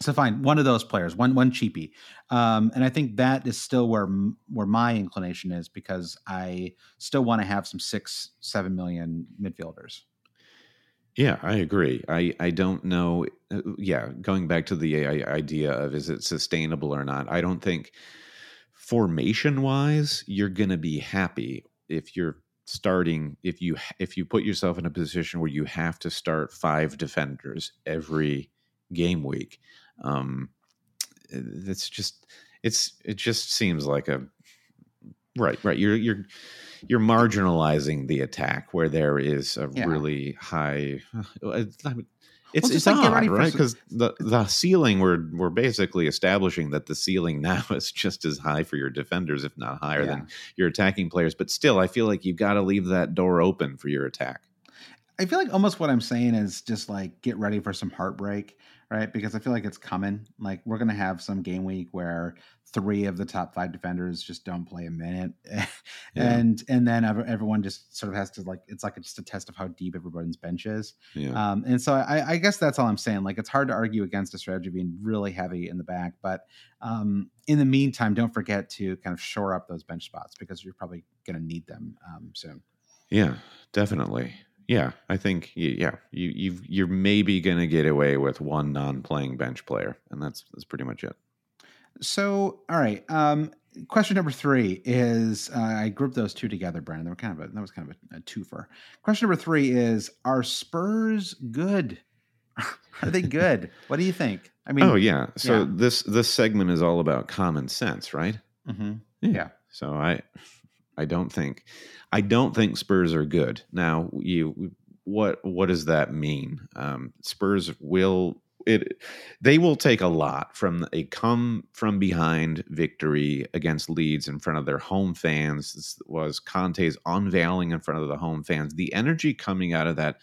So fine, one of those players, one one cheapie, um, and I think that is still where where my inclination is because I still want to have some six seven million midfielders. Yeah, I agree. I, I don't know. uh, Yeah, going back to the idea of is it sustainable or not, I don't think formation wise you're going to be happy if you're starting if you if you put yourself in a position where you have to start five defenders every game week um it's just it's it just seems like a right right you're you're you're marginalizing the attack where there is a Yeah. really high (sighs) uh, I it's it's like odd, right? Because the the ceiling we're we're basically establishing that the ceiling (laughs) now is just as high for your defenders, if not higher Yeah. than your attacking players. But still, I feel like you've got to leave that door open for your attack. I feel like almost what I'm saying is just like get ready for some heartbreak, right? Because I feel like it's coming. Like we're gonna have some game week where three of the top five defenders just don't play a minute, (laughs) and and then everyone just sort of has to like it's like just a test of how deep everybody's bench is. Yeah, Um, and so I, I guess that's all I'm saying. Like it's hard to argue against a strategy being really heavy in the back, but um, in the meantime, don't forget to kind of shore up those bench spots because you're probably going to need them um, soon. yeah, definitely. Yeah, I think yeah, you you you're maybe going to get away with one non-playing bench player, and that's that's pretty much it. So, all right. Um, question number three is uh, I grouped those two together, Brandon. They were kind of a, that was kind of a, a twofer. Question number three is Are Spurs good? (laughs) Are they good? (laughs) what do you think? I mean, oh yeah, so yeah. this this segment is all about common sense, right? Mm-hmm. Yeah. Yeah. So I I don't think I don't think Spurs are good. Now you what what does that mean? Um, Spurs will it they will take a lot from a come from behind victory against Leeds in front of their home fans. This was Conte's unveiling in front of the home fans. The energy coming out of that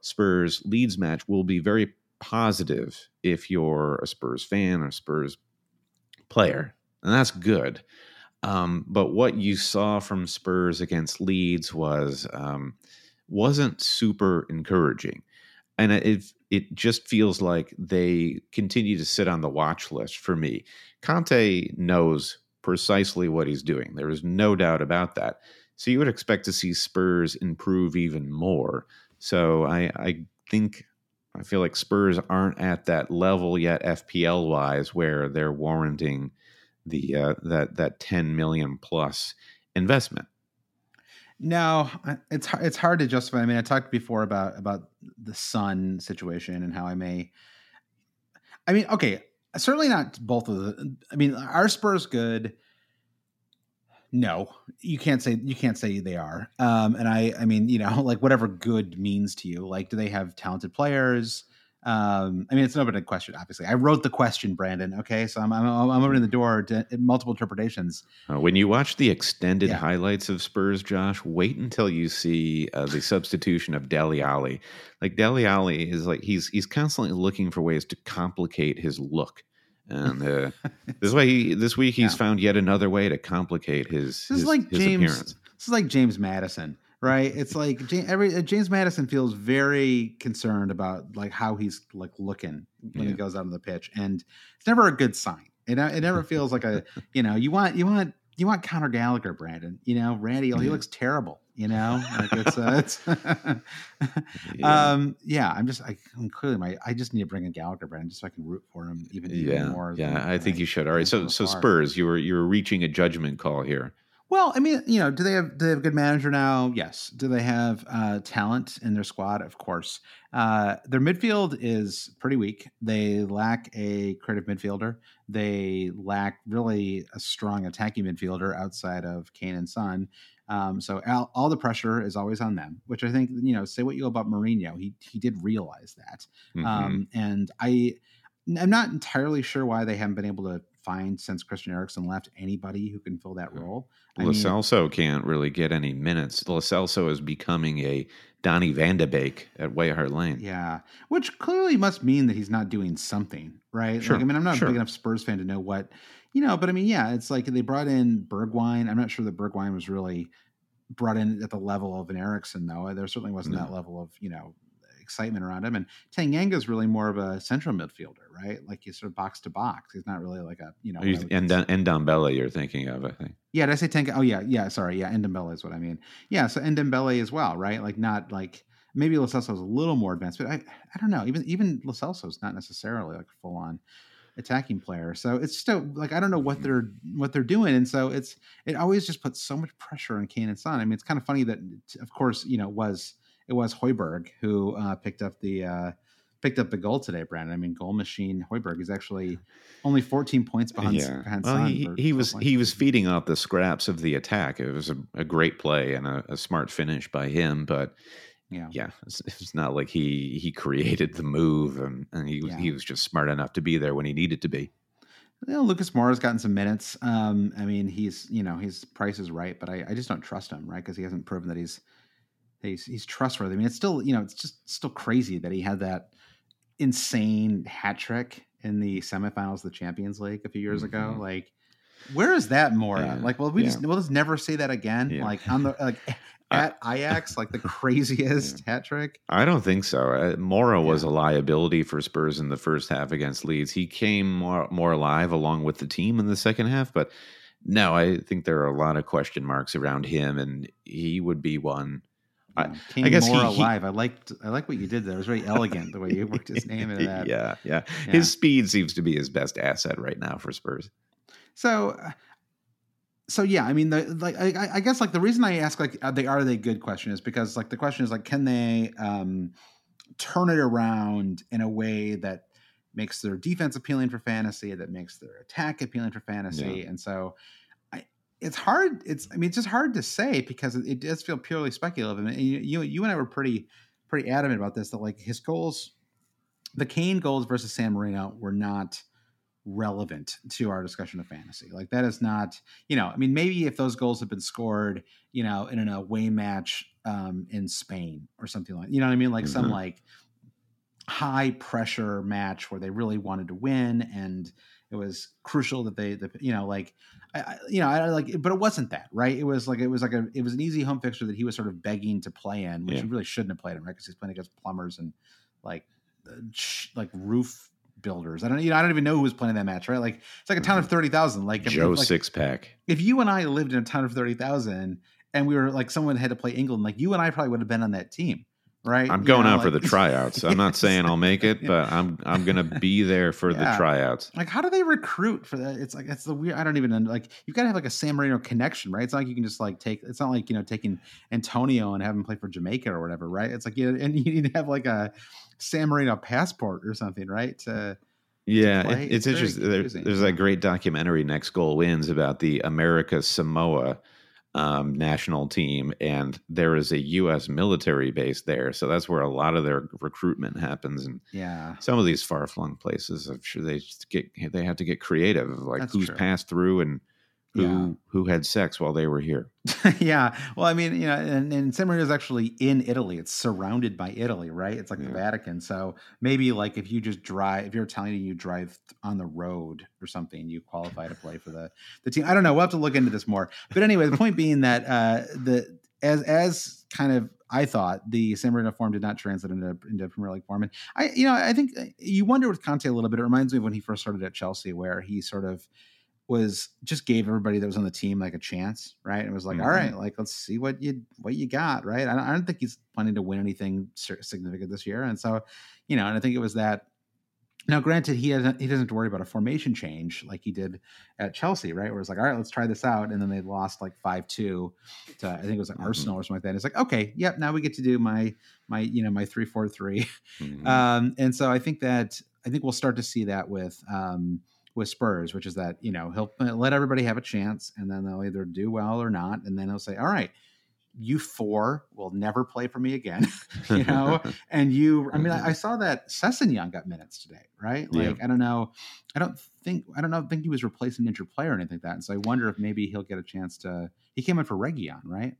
Spurs Leeds match will be very positive if you're a Spurs fan or Spurs player. And that's good. Um, but what you saw from Spurs against Leeds was um, wasn't super encouraging, and it it just feels like they continue to sit on the watch list for me. Conte knows precisely what he's doing. There is no doubt about that. So you would expect to see Spurs improve even more. So I, I think I feel like Spurs aren't at that level yet, FPL wise, where they're warranting the uh, that that ten million plus investment. No, it's it's hard to justify. I mean, I talked before about about the Son situation and how I may. I mean, okay, certainly not both of the. I mean, are Spurs good? No, you can't say you can't say they are. Um, and I, I mean, you know, (laughs) like whatever good means to you. Like, do they have talented players? Um, I mean, it's an open question. Obviously, I wrote the question, Brandon. Okay, so I'm I'm, I'm opening the door to multiple interpretations. Uh, when you watch the extended yeah. highlights of Spurs, Josh, wait until you see uh, the substitution of Dele Alli. Like Dele Alli is like he's he's constantly looking for ways to complicate his look. And uh, (laughs) this way, he, this week he's yeah. found yet another way to complicate his. This his, is like James. Appearance. This is like James Maddison right? It's like James, every uh, James Maddison feels very concerned about like how he's like looking when yeah. he goes out on the pitch, and it's never a good sign. It it never feels like a (laughs) you know you want you want you want Conor Gallagher, Brandon. You know Randy, yeah. he looks terrible. You know, like it's uh, it's (laughs) yeah. um yeah. I'm just I am clearly my I just need to bring in Gallagher, Brandon, just so I can root for him even, yeah. even more. Yeah, I think you should. All right, so so Spurs, you were you were reaching a judgment call here. Well, I mean, you know, do they have do they have a good manager now? Yes. Do they have uh, talent in their squad? Of course. Uh, their midfield is pretty weak. They lack a creative midfielder. They lack really a strong attacking midfielder outside of Kane and Son. Um, so all, all, the pressure is always on them, which I think you know. Say what you will about Mourinho, he he did realize that, mm-hmm. um, and I I'm not entirely sure why they haven't been able to find since Christian Eriksen left anybody who can fill that role. Lo Celso can't really get any minutes. Lo Celso is becoming a de Beek at White Hart Lane. Yeah, which clearly must mean that he's not doing something, right? Sure. Like, I mean, I'm not sure. a big enough Spurs fan to know what, you know, but I mean, yeah, it's like they brought in Bergwijn. I'm not sure that Bergwijn was really brought in at the level of an Eriksen, though. There certainly wasn't no. that level of, you know, excitement around him. And Tanganga is really more of a central midfielder, right? Like he's sort of box to box. He's not really like a you know. And and Ndombele, you're thinking of, I think. Yeah, did I say Tanga? Oh yeah, yeah. Sorry, yeah. Ndombele is what I mean. Yeah, so Ndombele as well, right? Like not like maybe Lo Celso is a little more advanced, but I I don't know. Even even Lo Celso is not necessarily like a full on attacking player. So it's still like I don't know what mm-hmm. they're what they're doing, and so it's it always just puts so much pressure on Kane and Son. I mean, it's kind of funny that of course you know was it was Højbjerg who uh, picked up the uh, picked up the goal today, Brandon. I mean, goal machine Højbjerg is actually only 14 points behind. Yeah, behind well, he, he was he was feeding off the scraps of the attack. It was a, a great play and a, a, smart finish by him, but. Yeah, yeah, it's, it's, not like he he created the move, and, and he was yeah. he was just smart enough to be there when he needed to be. You know, Lucas Moura's gotten some minutes. Um, I mean, he's you know his price is right, but I, I just don't trust him, right? Because he hasn't proven that he's he's he's trustworthy. I mean, it's still you know it's just still crazy that he had that insane hat trick in the semifinals of the Champions League a few years mm-hmm. ago. Like, where is that more? Yeah. Like, well, we yeah. just we'll just never say that again. Yeah. Like on the (laughs) like at Ajax, like the craziest hat trick. I don't think so. Mora Moura was a liability for Spurs in the first half against Leeds. He came more more alive along with the team in the second half, but. No, I think there are a lot of question marks around him, and he would be one I, I, guess more he, alive. He, I liked I like what you did there. It was very elegant the way you worked his name into (laughs) that. Yeah, yeah, yeah. His speed seems to be his best asset right now for Spurs. So, uh, so yeah. I mean, the like I, I guess like the reason I ask like are they are they good question is because like the question is like can they um, turn it around in a way that makes their defense appealing for fantasy, that makes their attack appealing for fantasy, yeah. and so it's hard. It's I mean, it's just hard to say because it, it does feel purely speculative. And you, you, you and I were pretty pretty adamant about this that like his goals, the Kane goals versus San Marino were not relevant to our discussion of fantasy. Like that is not, you know, I mean, maybe if those goals had been scored, you know, in an away match um, in Spain or something like, you know what I mean, like mm-hmm. some like high pressure match where they really wanted to win and it was crucial that they, the, you know, like, I, you know, I like, but it wasn't that, right? It was like it was like a it was an easy home fixture that he was sort of begging to play in, which yeah. he really shouldn't have played in, right? Because he's playing against plumbers and like like roof builders. I don't, you know, I don't even know who was playing that match, right? Like it's like a town of mm-hmm. thirty thousand. Like Joe like, six pack. If you and I lived in a town of thirty thousand and we were like someone had to play England, like you and I probably would have been on that team, right? I'm You going know, out for the tryouts. I'm not saying I'll make it, but I'm I'm gonna be there for the (laughs) tryouts. Like, how do they recruit for that? It's like it's the weird. I don't even know. Like, you've got to have like a San Marino connection, right? It's not like you can just like take. It's not like you know taking Antonio and have him play for Jamaica or whatever, right? It's like you (laughs) and you need to have like a San Marino passport or something, right? To, Yeah, it, it's It's interesting. There, there's that great documentary, Next Goal Wins, about the America Samoa um, national team, and there is a U.S. military base there, so that's where a lot of their recruitment happens. And yeah, some of these far flung places, I'm sure they just get they have to get creative, like That's who's true. passed through and who Yeah. who had sex while they were here. (laughs) yeah. Well, I mean, you know, and, and San Marino is actually in Italy. It's surrounded by Italy, right? It's like the Vatican. So maybe like if you just drive, if you're Italian and you drive on the road or something, you qualify to play for the the team. I don't know. We'll have to look into this more. But anyway, the point being that uh the as as kind of I thought the San Marino form did not translate into into Premier League form, and I you know I think uh, you wonder with Conte a little bit. It reminds me of when he first started at Chelsea, where he sort of was just gave everybody that was on the team like a chance, right? And it was like, all Mhm. right, like let's see what you what you got, right? I don't, I don't think he's planning to win anything significant this year, and so you know, and I think it was that. Now, granted, he doesn't he doesn't have to worry about a formation change like he did at Chelsea, right? Where it's like, all right, let's try this out, and then they lost like five two to I think it was like Mhm. Arsenal or something like that. It's like, okay, yep, now we get to do my my you know my three four three. Mhm. Um, and so I think that I think we'll start to see that with um, with Spurs, which is that you know he'll uh, let everybody have a chance, and then they'll either do well or not, and then he'll say, "All right, you four will never play for me again," (laughs) you know. (laughs) and you, I mean, I, I mm-hmm. saw that Sessegnon got minutes today, right? Yeah. Like I don't know, I don't think I don't know, think he was replacing an injured player or anything like that, and so I wonder if maybe he'll get a chance to. He came in for Reguilón, right?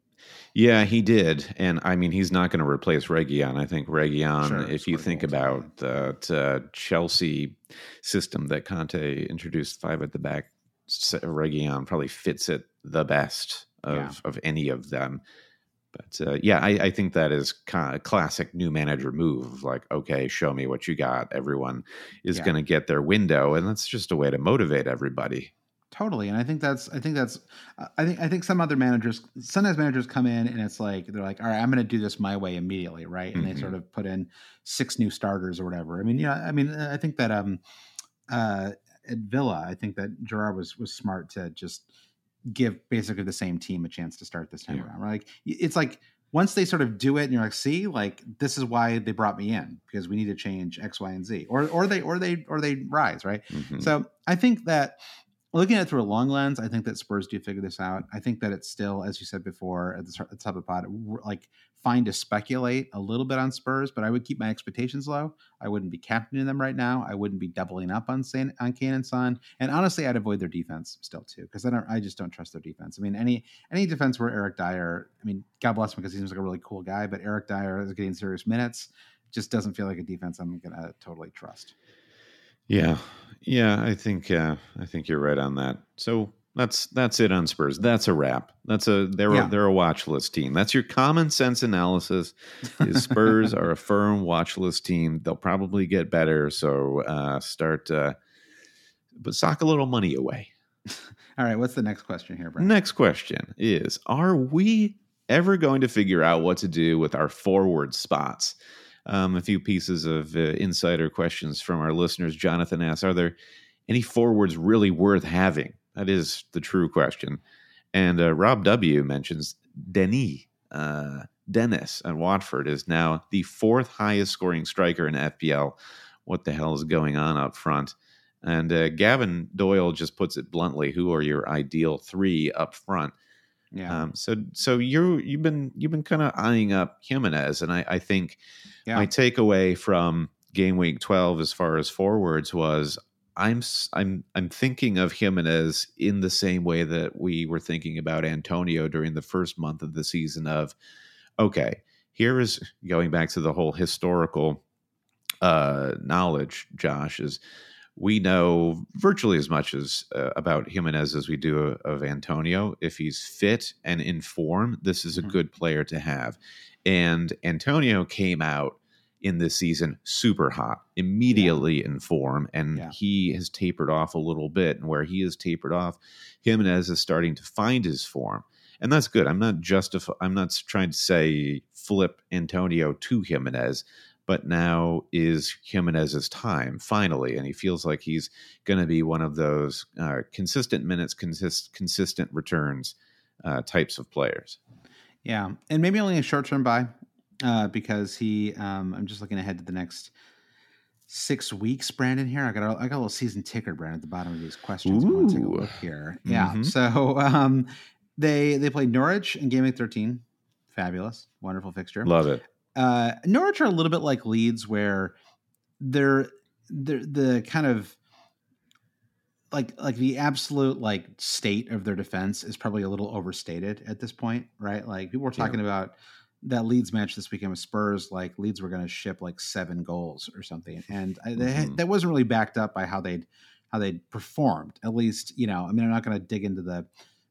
Yeah, he did, and I mean, he's not going to replace Reguilón. I think Reguilón, Sure, if you think about that uh, Chelsea system that Conte introduced, five at the back, Reguilón probably fits it the best of Yeah. of any of them. But uh, yeah, I, I think that is kind of classic new manager move. Like, okay, show me what you got. Everyone is Yeah. going to get their window, and that's just a way to motivate everybody. Totally, and I think that's I think that's I think I think some other managers sometimes managers come in and it's like they're like, all right, I'm going to do this my way immediately, right? And Mhm. they sort of put in six new starters or whatever. I mean, yeah, I mean, I think that um uh at Villa, I think that Gerrard was was smart to just give basically the same team a chance to start this time Yeah. around. Right? Like it's like once they sort of do it and you're like, see, like this is why they brought me in because we need to change X, Y, and Z, or or they or they or they rise, right? Mhm. So I think that looking at it through a long lens, I think that Spurs do figure this out. I think that it's still, as you said before at the, top of the we're, like fine to speculate a little bit on Spurs, but I would keep my expectations low. I wouldn't be captaining them right now. I wouldn't be doubling up on San, on Kane and Son, and honestly, I'd avoid their defense still too because I don't. I just don't trust their defense. I mean, any any defense where Eric Dier, I mean, God bless him because he seems like a really cool guy, but Eric Dier is getting serious minutes. Just doesn't feel like a defense I'm gonna totally trust. Yeah, yeah, I think uh, I think you're right on that. So that's that's it on Spurs. That's a wrap. That's a they're Yeah. a, they're a watch list team. That's your common sense analysis. Is Spurs are a firm watch list team. They'll probably get better. So uh, start, uh, but sock a little money away. All right, what's the next question here, Brent? Next question is: Are we ever going to figure out what to do with our forward spots? Um, a few pieces of uh, insider questions from our listeners. Jonathan asks: Are there any forwards really worth having? That is the true question. And uh, Rob W mentions Dennis. Uh, Dennis at Watford is now the fourth highest scoring striker in FPL. What the hell is going on up front? And uh, Gavin Doyle just puts it bluntly: Who are your ideal three up front? Yeah, Um, so, so you you've been you've been kind of eyeing up Jimenez, and I, I think yeah. my takeaway from game week twelve, as far as forwards, was I'm I'm I'm thinking of Jimenez in the same way that we were thinking about Antonio during the first month of the season. Of okay, here is going back to the whole historical uh, knowledge. Josh is we know virtually as much as uh, about Jimenez as we do of Antonio. If he's fit and in form, this is a Mhm. good player to have. And Antonio came out in this season super hot, immediately in form, and Yeah. he has tapered off a little bit. And where he has tapered off, Jimenez is starting to find his form. and that's good. I'm not justify. I'm not trying to say flip Antonio to Jimenez, but now is Jimenez's time finally, and he feels like he's going to be one of those uh, consistent minutes, consist, consistent returns uh, types of players. Yeah, and maybe only a short term buy uh, because he. Um, I'm just looking ahead to the next six weeks, Brandon. Here, I got a, I got a little season ticker, Brandon, at the bottom of these questions. I want to take a look here. Yeah, mm-hmm. so (laughs) um, they they played Norwich in Game Week 13. Fabulous, wonderful fixture. Love it. Uh, Norwich are a little bit like Leeds, where they're they're the kind of like like the absolute like state of their defense is probably a little overstated at this point, right? Like people were talking yeah. about that Leeds match this weekend with Spurs, like Leeds were going to ship like seven goals or something, and I, they, mm-hmm. that wasn't really backed up by how they'd how they'd performed. At least, you know, I mean, I'm not going to dig into the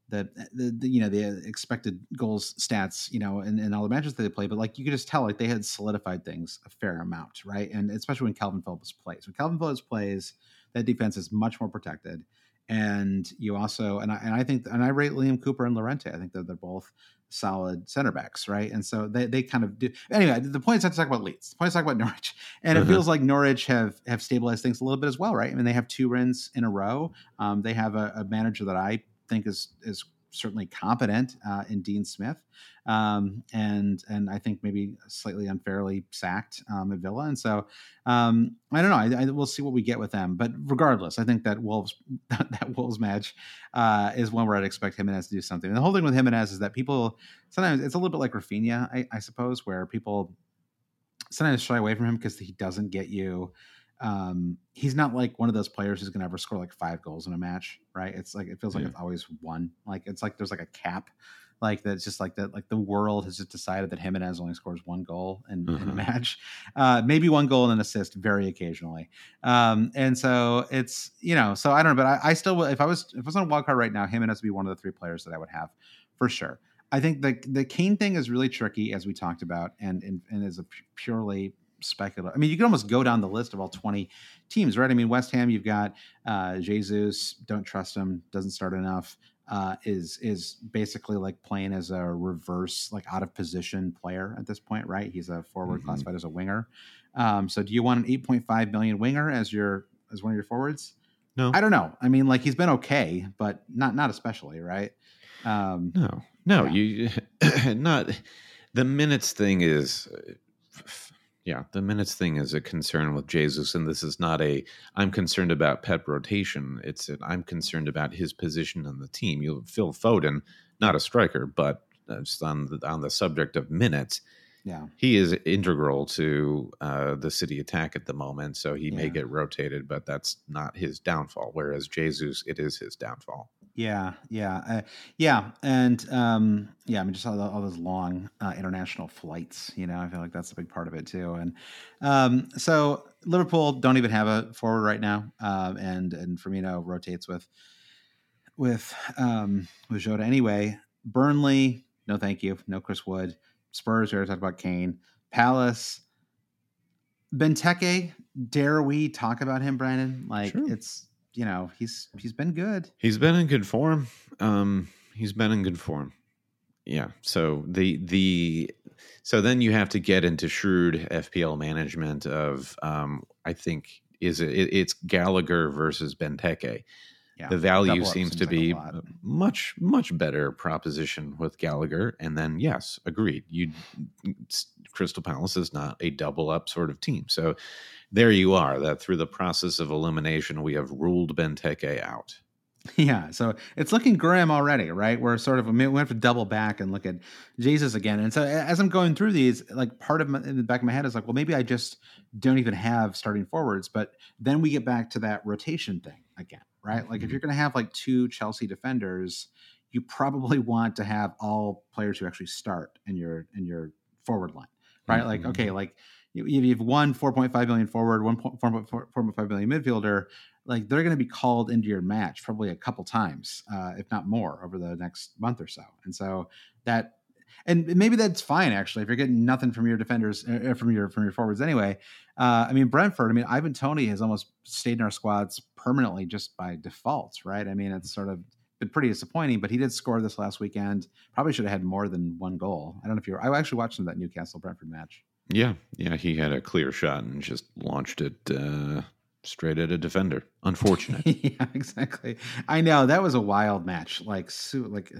the, the, the, you know the expected goals stats you know and, and all the matches that they play but like you could just tell like they had solidified things a fair amount right and especially when Kalvin Phillips plays when Kalvin Phillips plays that defense is much more protected and you also and I, and I think and I rate Liam Cooper and Llorente I think that they're both solid center backs, right? And so they, they kind of do. Anyway, the point is not to talk about Leeds. The point is to talk about (laughs) Norwich, and uh-huh. it feels like Norwich have have stabilized things a little bit as well, right? I mean, they have two wins in a row. Um, they have a, a, manager that I think is is certainly competent uh, in Dean Smith, um, and and I think maybe slightly unfairly sacked um, at Villa. And so um, I don't know. I, I, we'll see what we get with them. But regardless, I think that Wolves (laughs) that Wolves match uh, is one where I'd expect Jimenez to do something. And the whole thing with Jimenez is that people sometimes it's a little bit like Raphinha, I, I suppose, where people sometimes shy away from him because he doesn't get you um, he's not like one of those players who's going to ever score like five goals in a match, right? It's like it feels like yeah. it's always one. Like it's like there's like a cap, like that's just like that. Like the world has just decided that Jimenez only scores one goal in, in a mm-hmm. match, uh, maybe one goal and an assist very occasionally. Um, and so it's you know, so I don't know, but I, I still if I was if I was on a wild card right now, Jimenez would be one of the three players that I would have for sure. I think the the Kane thing is really tricky, as we talked about, and and, and is a purely speculative. I mean, you can almost go down the list of all 20 teams, right? I mean, West Ham, you've got uh, Jesus, don't trust him, doesn't start enough. Uh, is is basically like playing as a reverse, like out of position player at this point, right? He's a forward mm-hmm. classified as a winger. Um, so, do you want an 8.5 million winger as your as one of your forwards? No, I don't know. I mean, like he's been okay, but not not especially, right? Um, no, no, yeah. you (laughs) not the minutes thing is yeah, the minutes thing is a concern with Jesus, and this is not a I'm concerned about Pep rotation. It's i I'm concerned about his position on the team. You Phil Foden, not a striker, but just on the, on the subject of minutes, yeah, he is integral to uh, the City attack at the moment. So he yeah. may get rotated, but that's not his downfall. Whereas Jesus, it is his downfall. Yeah, yeah, uh, yeah, and um, yeah. I mean, just all, all those long uh, international flights. You know, I feel like that's a big part of it too. And um, so Liverpool don't even have a forward right now, um, and and Firmino rotates with with um, with Jota anyway. Burnley, no, thank you, no Chris Wood. Spurs, we already talked about Kane. Palace, Benteke. Dare we talk about him, Brandon? Like sure. it's you know he's he's been good. He's been in good form. Um, he's been in good form. Yeah. So the the so then you have to get into shrewd FPL management of um, I think is it, it's Gallagher versus Benteke. Yeah, the value seems to be like much much better proposition with Gallagher, and then yes, agreed. You Crystal Palace is not a double up sort of team, so there you are. That through the process of elimination, we have ruled Benteke out. (laughs) Yeah, so it's looking grim already, right? We're sort of we have to double back and look at Jesus again. And so as I'm going through these, like part of my, in the back of my head is like, well, maybe I just don't even have starting forwards. But then we get back to that rotation thing again, right? Like if mm-hmm. you're going to have like two Chelsea defenders, you probably want to have all players who actually start in your in your forward line, right? Mm-hmm. Like okay, like you have one 4.5 million forward, one 4.5 million midfielder, like they're going to be called into your match probably a couple times, uh, if not more, over the next month or so. And so that, and maybe that's fine actually if you're getting nothing from your defenders, uh, uh, from your from your forwards anyway. Uh, I mean Brentford. I mean Ivan Toney has almost stayed in our squads permanently just by default, right? I mean it's sort of been pretty disappointing. But he did score this last weekend. Probably should have had more than one goal. I don't know if you're. I actually watched that Newcastle Brentford match. Yeah, yeah, he had a clear shot and just launched it uh, straight at a defender. Unfortunate. (laughs) yeah, exactly. I know that was a wild match. Like, so, like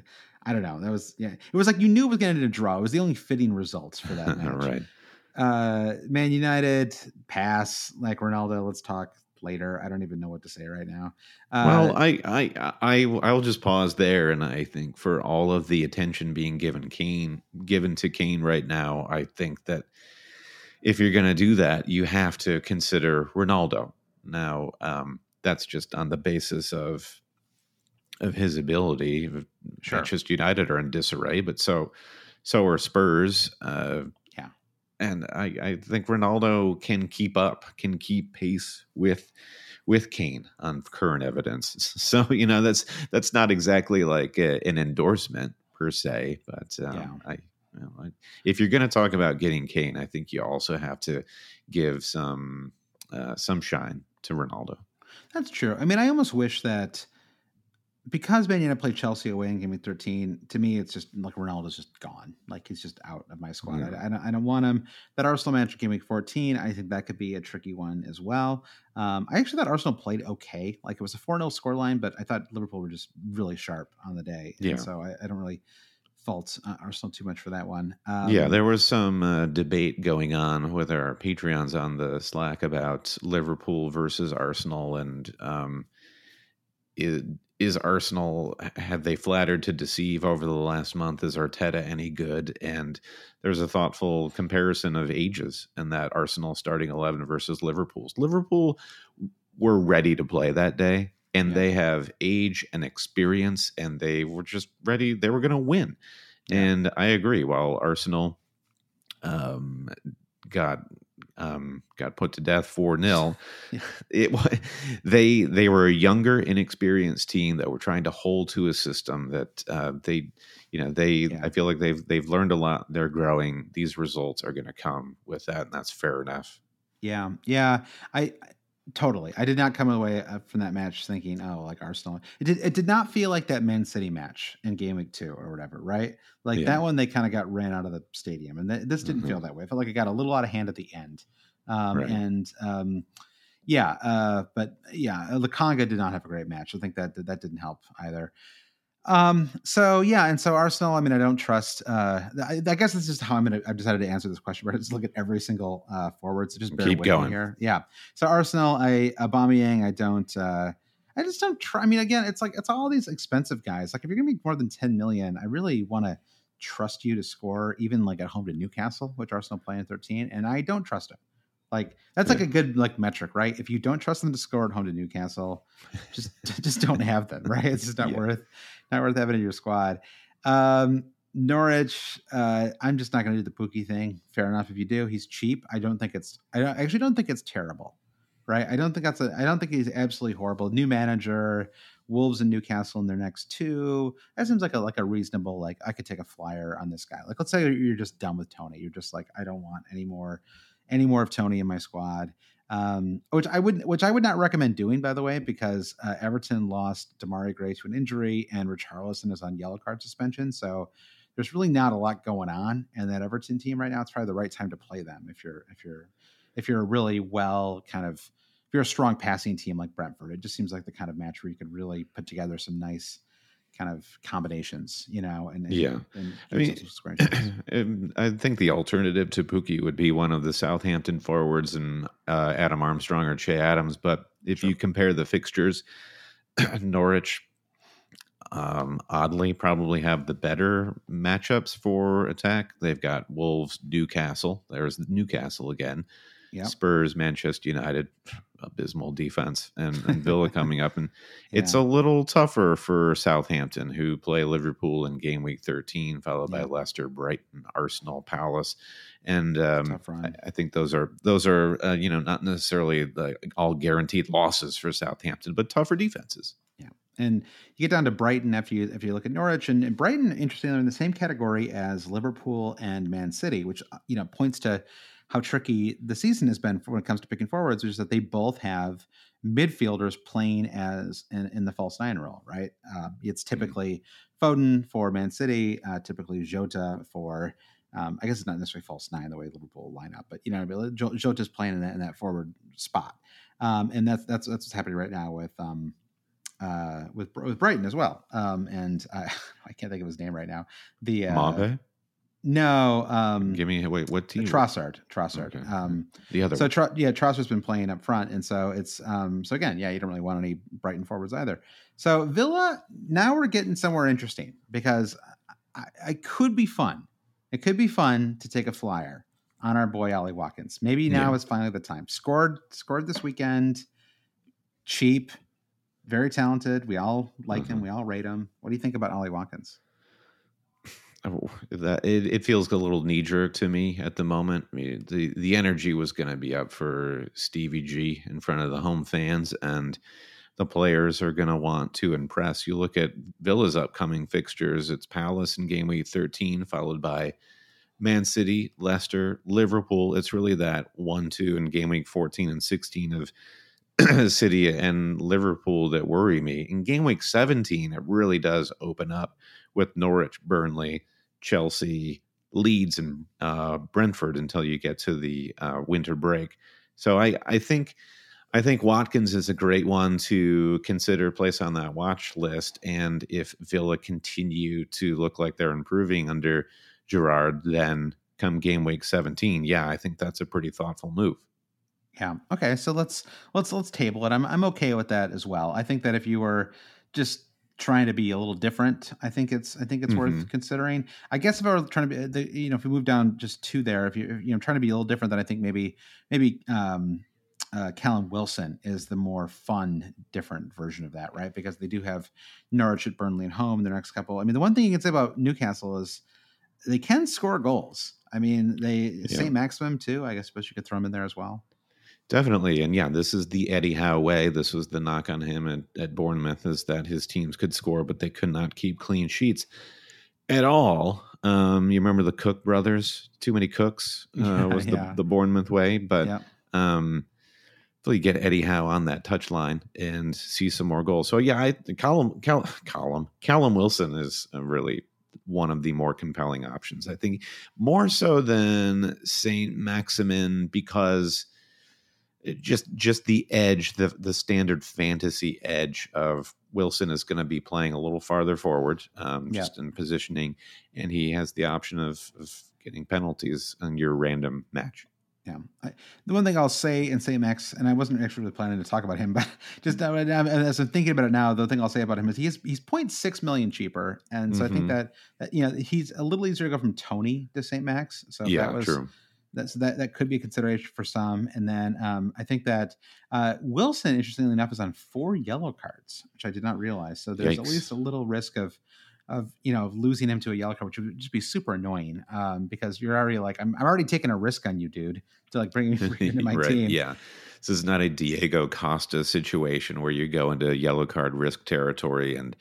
I don't know. That was yeah. It was like you knew it was going to draw. It was the only fitting results for that (laughs) match. right. Uh, Man United pass like Ronaldo. Let's talk later. I don't even know what to say right now. Uh, well, I, I, I, I'll just pause there, and I think for all of the attention being given Kane, given to Kane right now, I think that if you're going to do that, you have to consider Ronaldo. Now, um, that's just on the basis of of his ability. Sure. Manchester United are in disarray, but so so are Spurs. Uh, Yeah. and I, I think Ronaldo can keep up, can keep pace with with Kane on current evidence. (laughs) So you know that's that's not exactly like a, an endorsement per se, but um, Yeah. I. you know, I- if you're going to talk about getting Kane, I think you also have to give some uh, some shine to Ronaldo. That's true. I mean, I almost wish that because Man United played Chelsea away in Game Week 13, to me, it's just like Ronaldo's just gone. Like he's just out of my squad. Yeah. I, I, don't, I don't want him. That Arsenal match in Game Week 14, I think that could be a tricky one as well. Um, I actually thought Arsenal played okay. Like it was a 4 0 scoreline, but I thought Liverpool were just really sharp on the day. And Yeah. so I, I don't really fault uh, Arsenal too much for that one. Um, yeah, there was some uh, debate going on with our Patreons on the Slack about Liverpool versus Arsenal, and um, is, is Arsenal have they flattered to deceive over the last month? Is Arteta any good? And there's a thoughtful comparison of ages, and that Arsenal starting eleven versus Liverpool's. Liverpool were ready to play that day. And Yeah. they have age and experience, and they were just ready. They were going to win. Yeah. And I agree. While Arsenal um, got um, got put to death four 0 (laughs) Yeah. it they they were a younger, inexperienced team that were trying to hold to a system that uh, they you know they Yeah. I feel like they've they've learned a lot. They're growing. These results are going to come with that, and that's fair enough. Yeah, yeah, I- totally. I did not come away uh, from that match thinking, "Oh, like Arsenal." It did. It did not feel like that Man City match in Game Week Two or whatever, right? Like Yeah. that one, they kind of got ran out of the stadium, and th- this didn't Mhm. feel that way. I felt like it got a little out of hand at the end, um, Right. and um, yeah, uh, but yeah, Lokonga did not have a great match. I think that that didn't help either. Um, so yeah, and so Arsenal, I mean, I don't trust, uh, I, I guess this is how I'm to, I've decided to answer this question, but just look at every single, uh, forward. So just bear Keep going. here. Yeah. So Arsenal, I, Aubameyang, I don't, uh, I just don't try. I mean, again, it's like, it's all these expensive guys. Like if you're going to make more than 10 million, I really want to trust you to score even like at home to Newcastle, which Arsenal play in 13. And I don't trust him. Like that's like a good like metric, right? If you don't trust them to score at home to Newcastle, just (laughs) (laughs) just don't have them, right? It's just not Yeah. worth not worth having in your squad. Um, Norwich, uh, I'm just not going to do the Pukki thing. Fair enough if you do. He's cheap. I don't think it's. I, don't, I actually don't think it's terrible, right? I don't think that's a. I don't think he's absolutely horrible. New manager, Wolves and Newcastle in their next two. That seems like a like a reasonable. Like I could take a flyer on this guy. Like let's say you're just done with Toney. You're just like I don't want any more, any more of Toney in my squad um, which I would which I would not recommend doing, by the way, because uh, Everton lost Demarai Gray to an injury, and Richarlison is on yellow card suspension. So there's really not a lot going on in that Everton team right now. It's probably the right time to play them if you're if you're if you're a really well kind of if you're a strong passing team like Brentford. It just seems like the kind of match where you could really put together some nice kind of combinations, you know, and, and Yeah. and I mean. (clears throat) Um, I think the alternative to Pukki would be one of the Southampton forwards and uh, Adam Armstrong or Che Adams. But if you compare the fixtures, (clears throat) Norwich um, oddly probably have the better matchups for attack. They've got Wolves, Newcastle. There's Newcastle again. Yep. Spurs, Manchester United, (sniffs) abysmal defense, and, and Villa (laughs) coming up, and it's a little tougher for Southampton, who play Liverpool in game week 13, followed by Leicester, Brighton, Arsenal, Palace, and um, I, I think those are those are uh, you know not necessarily like all guaranteed losses for Southampton, but tougher defenses. Yeah, and you get down to Brighton after you if you look at Norwich and, and Brighton, interestingly, are in the same category as Liverpool and Man City, which uh, you know points to how tricky the season has been when it comes to picking forwards, is that they both have midfielders playing as in, in the false nine role, right? Uh, it's Mm-hmm. typically Foden for Man City, uh, typically Jota for. Um, I guess it's not necessarily false nine the way Liverpool line up, but you know, Jota's playing in that, in that forward spot, um, and that's that's that's what's happening right now with um, uh, with with Brighton as well. Um, and I, (laughs) I can't think of his name right now. The uh, Maupay? No, um, Give me wait. What team? Trossard. Trossard. Okay. Um, the other. so. Tro- yeah, Trossard's been playing up front, and so it's um, so again, yeah, you don't really want any Brighton forwards either. So Villa, now we're getting somewhere interesting because I, I could be fun. It could be fun to take a flyer on our boy Ollie Watkins. Maybe now Yeah. is finally the time. Scored scored this weekend. Cheap, very talented. We all like him. Mhm. We all rate him. What do you think about Ollie Watkins? That it, it feels a little knee jerk to me at the moment. I mean, the the energy was going to be up for Stevie G in front of the home fans, and the players are going to want to impress. You look at Villa's upcoming fixtures; it's Palace in game week thirteen, followed by Man City, Leicester, Liverpool. It's really that one-two in game week fourteen and sixteen of (clears throat) City and Liverpool that worry me. In game week seventeen, it really does open up with Norwich, Burnley. Chelsea, Leeds, and uh, Brentford until you get to the uh, winter break. So I, I think I think Watkins is a great one to consider place on that watch list. And if Villa continue to look like they're improving under Gerrard, then come game week 17, yeah, I think that's a pretty thoughtful move. Yeah. Okay. So let's let's let's table it. I'm I'm okay with that as well. I think that if you were just trying to be a little different, I think it's I think it's worth Mhm. considering. I guess if I were trying to be, the, you know, if we move down just two there, if you you know trying to be a little different, then I think maybe maybe um, uh, Callum Wilson is the more fun, different version of that, right? Because they do have Norwich at Burnley and home the next couple. I mean, the one thing you can say about Newcastle is they can score goals. I mean, they Yeah. Maximum too. I guess suppose you could throw them in there as well. Definitely. And yeah, this is the Eddie Howe way. This was the knock on him at, at Bournemouth is that his teams could score, but they could not keep clean sheets at all. Um, you remember the Cook brothers? Too many cooks (laughs) uh, Yeah, was the, yeah. the Bournemouth way. But yeah. um, get Eddie Howe on that touch line and see some more goals. So yeah, I Callum, Cal, (laughs) Callum, Callum Wilson is really one of the more compelling options. I think more so than Saint Maximin because just just the edge, the the standard fantasy edge of Wilson is going to be playing a little farther forward, um, Yeah. just in positioning, and he has the option of, of getting penalties on your random match. Yeah. I, the one thing I'll say in St. Max, and I wasn't actually planning to talk about him, (laughs) but just uh, as I'm thinking about it now, the thing I'll say about him is he's he's 0.6 million cheaper, and so I think Mhm. that, that you know he's a little easier to go from Toney to St. Max. So yeah, that was, true. That's that that could be a consideration for some. And then um, I think that uh, Wilson, interestingly enough, is on four yellow cards, which I did not realize. So there's at least a little risk of of you know of losing him to a yellow card, which would just be super annoying um, because you're already like I'm, I'm already taking a risk on you, dude, to like bring you (laughs) into my right, team. Yeah. This is not a Diego Costa situation where you go into yellow card risk territory and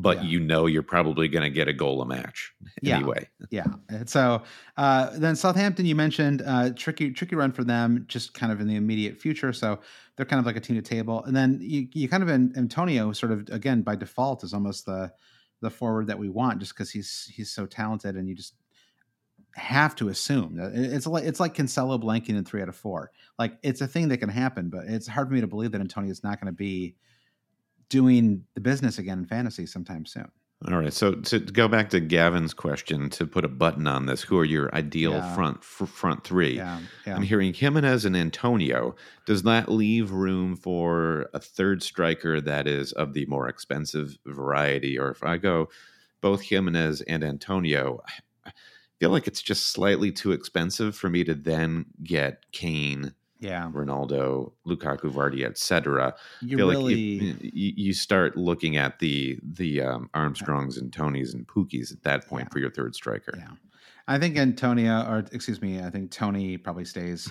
but Yeah. you know you're probably going to get a goal a match anyway. Yeah. And so uh, then Southampton, you mentioned uh, tricky tricky run for them, just kind of in the immediate future. So they're kind of like a team to table. And then you, you kind of in Antonio, sort of again by default, is almost the the forward that we want, just because he's he's so talented, and you just have to assume it's like it's like Cancelo blanking in three out of four. Like it's a thing that can happen, but it's hard for me to believe that Antonio is not going to be doing the business again in fantasy sometime soon. All right. So to go back to Gavin's question, to put a button on this, who are your ideal Yeah. front f- front three? Yeah, yeah. I'm hearing Jimenez and Antonio. Does that leave room for a third striker that is of the more expensive variety? Or if I go both Jimenez and Antonio, I feel like it's just slightly too expensive for me to then get Kane, yeah. Ronaldo, Lukaku, Vardy, etc. You really. like you, you, you start looking at the the um, Armstrongs and Toneys and Pukkis at that point Yeah. for your third striker. Yeah. I think Antonio, or excuse me, I think Toney probably stays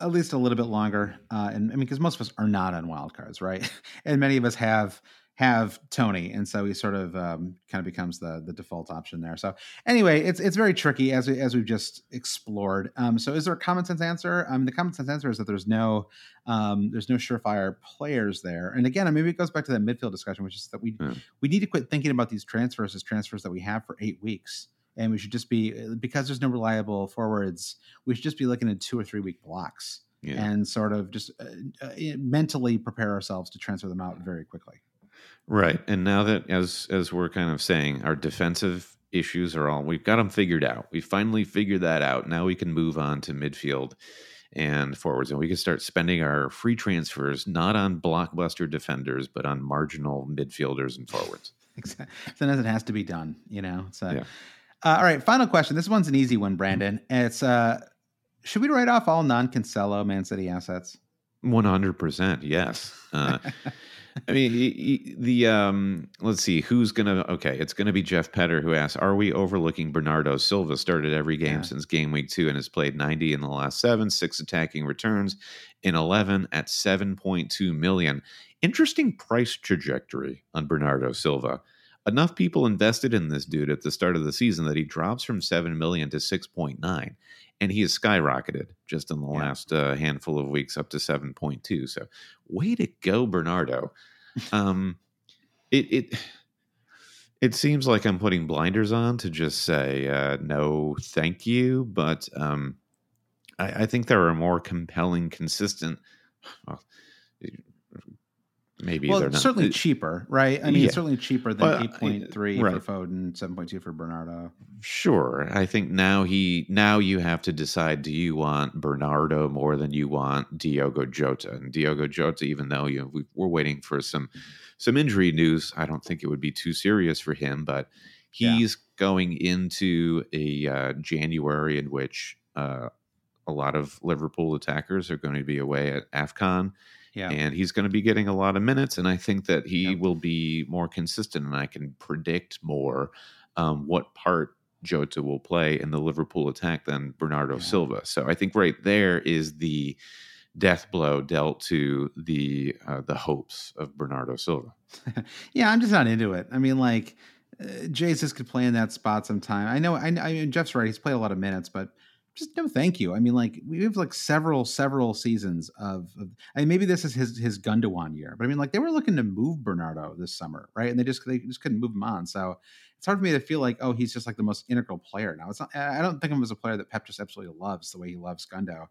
at least a little bit longer. Uh, and I mean, because most of us are not on wild cards, right? (laughs) and many of us have have Toney, and so he sort of um, kind of becomes the the default option there. So anyway, it's it's very tricky as we, as we've just explored. Um, so is there a common sense answer? I mean, the common sense answer is that there's no um, there's no surefire players there. And again, I maybe it goes back to that midfield discussion, which is that we Yeah. we need to quit thinking about these transfers as transfers that we have for eight weeks. And we should just be because there's no reliable forwards. We should just be looking at two or three week blocks Yeah. and sort of just uh, uh, mentally prepare ourselves to transfer them out very quickly. Right. And now that as as we're kind of saying, our defensive issues are all we've got them figured out. We finally figured that out. Now we can move on to midfield and forwards and we can start spending our free transfers not on blockbuster defenders but on marginal midfielders and forwards. (laughs) Exactly. Sometimes it has to be done, you know. So, Yeah. uh, all right. Final question. This one's an easy one, Brandon. It's uh, should we write off all non-Cancelo Man City assets? 100%. Yes. Uh, (laughs) I mean, the um, let's see who's gonna. Okay, it's gonna be Jeff Petter who asks, "Are we overlooking Bernardo Silva? Started every game Yeah. since game week two and has played 90 in the last seven, six attacking returns in 11 at 7.2 million. Interesting price trajectory on Bernardo Silva. Enough people invested in this dude at the start of the season that he drops from 7 million to 6.9 and he has skyrocketed just in the Yeah. last uh, handful of weeks up to 7.2 so way to go bernardo (laughs) um it it it seems like i'm putting blinders on to just say uh, no thank you but um I, I think there are more compelling consistent (sighs) well, maybe well, they're not certainly cheaper, right? I mean, yeah. it's certainly cheaper than uh, eight point three right. for Foden, seven point two for Bernardo. Sure. I think now he now you have to decide do you want Bernardo more than you want Diogo Jota? And Diogo Jota, even though you know, we, we're waiting for some some injury news, I don't think it would be too serious for him. But Yeah. he's going into a uh, January in which uh, a lot of Liverpool attackers are going to be away at AFCON Yeah, and he's going to be getting a lot of minutes and i think that he Yep. will be more consistent and i can predict more um, what part jota will play in the liverpool attack than bernardo Yeah. silva so i think right there is the death blow dealt to the uh, the hopes of bernardo silva (laughs) yeah. I'm just not into it. I mean, like uh, Jesus could play in that spot sometime. I know. I, I mean, Jeff's right. He's played a lot of minutes, but just no, thank you. I mean, like we have like several, several seasons of. of I mean, maybe this is his his Gundogan year, but I mean, like they were looking to move Bernardo this summer, right? And they just they just couldn't move him on. So it's hard for me to feel like, oh, he's just like the most integral player now. It's not. I don't think of him as a player that Pep just absolutely loves the way he loves Gundo.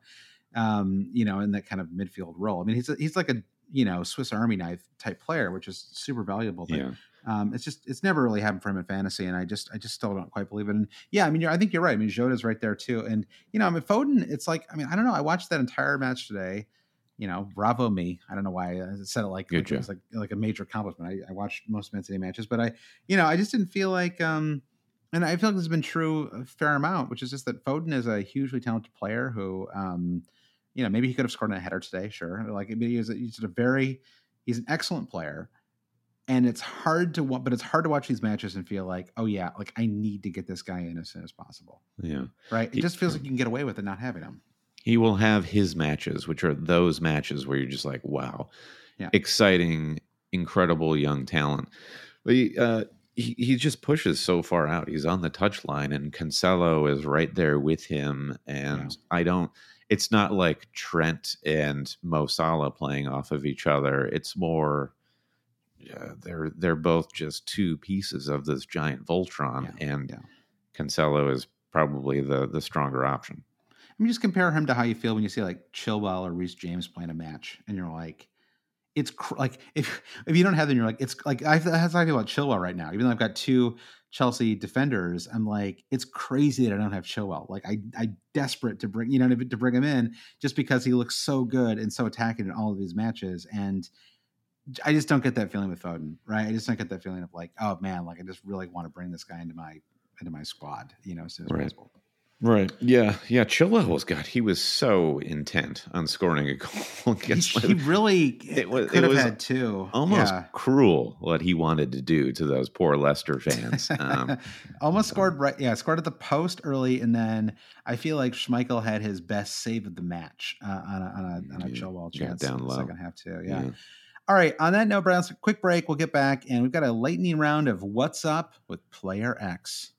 Um, you know, in that kind of midfield role. I mean, he's a, he's like a you know Swiss Army knife type player, which is super valuable. But um, it's just it's never really happened for him in fantasy, and I just I just still don't quite believe it. And yeah, I mean, you're, I think you're right. I mean, Jota's right there too, and you know, I mean, Foden. It's like I mean, I don't know. I watched that entire match today. You know, bravo me. I don't know why I said it like, Good like it was like like a major accomplishment. I, I watched most Man City matches, but I, you know, I just didn't feel like, um, and I feel like this has been true a fair amount, which is just that Foden is a hugely talented player who, um, you know, maybe he could have scored in a header today, sure. Like, but he is a, he's a very, he's an excellent player and it's hard to but it's hard to watch these matches and feel like oh yeah like i need to get this guy in as soon as possible yeah right it just feels like you can get away with it not having him he will have his matches, which are those matches where you're just like, wow, Yeah. exciting, incredible young talent. But he, uh, he, he just pushes so far out. He's on the touchline, and Cancelo is right there with him. And I don't. It's not like Trent and Mo Salah playing off of each other. It's more. Yeah, they're they're both just two pieces of this giant Voltron, Yeah, and yeah. Cancelo is probably the the stronger option. I mean, just compare him to how you feel when you see like Chilwell or Reece James playing a match, and you're like, it's cr- like if if you don't have them, you're like, it's like I that's how I feel about Chilwell right now. Even though I've got two Chelsea defenders, I'm like, it's crazy that I don't have Chilwell. Like I I desperate to bring you know to, to bring him in just because he looks so good and so attacking in all of these matches, and I just don't get that feeling with Foden, right? I just don't get that feeling of like, oh man, like I just really want to bring this guy into my into my squad, you know, as soon as Right. possible. Right. Yeah. Yeah. Was God. He was so intent on scoring a goal He, (laughs) against. he really It was- could it have was had two. almost Yeah. cruel what he wanted to do to those poor Leicester fans. Um, (laughs) Almost scored right. Yeah, scored at the post early, and then I feel like Schmeichel had his best save of the match uh, on a on a, on a Yeah, Chilwell chance down in the low. second half too. Yeah. All right. On that note, Brown, quick break. We'll get back, and we've got a lightning round of what's up with Player X.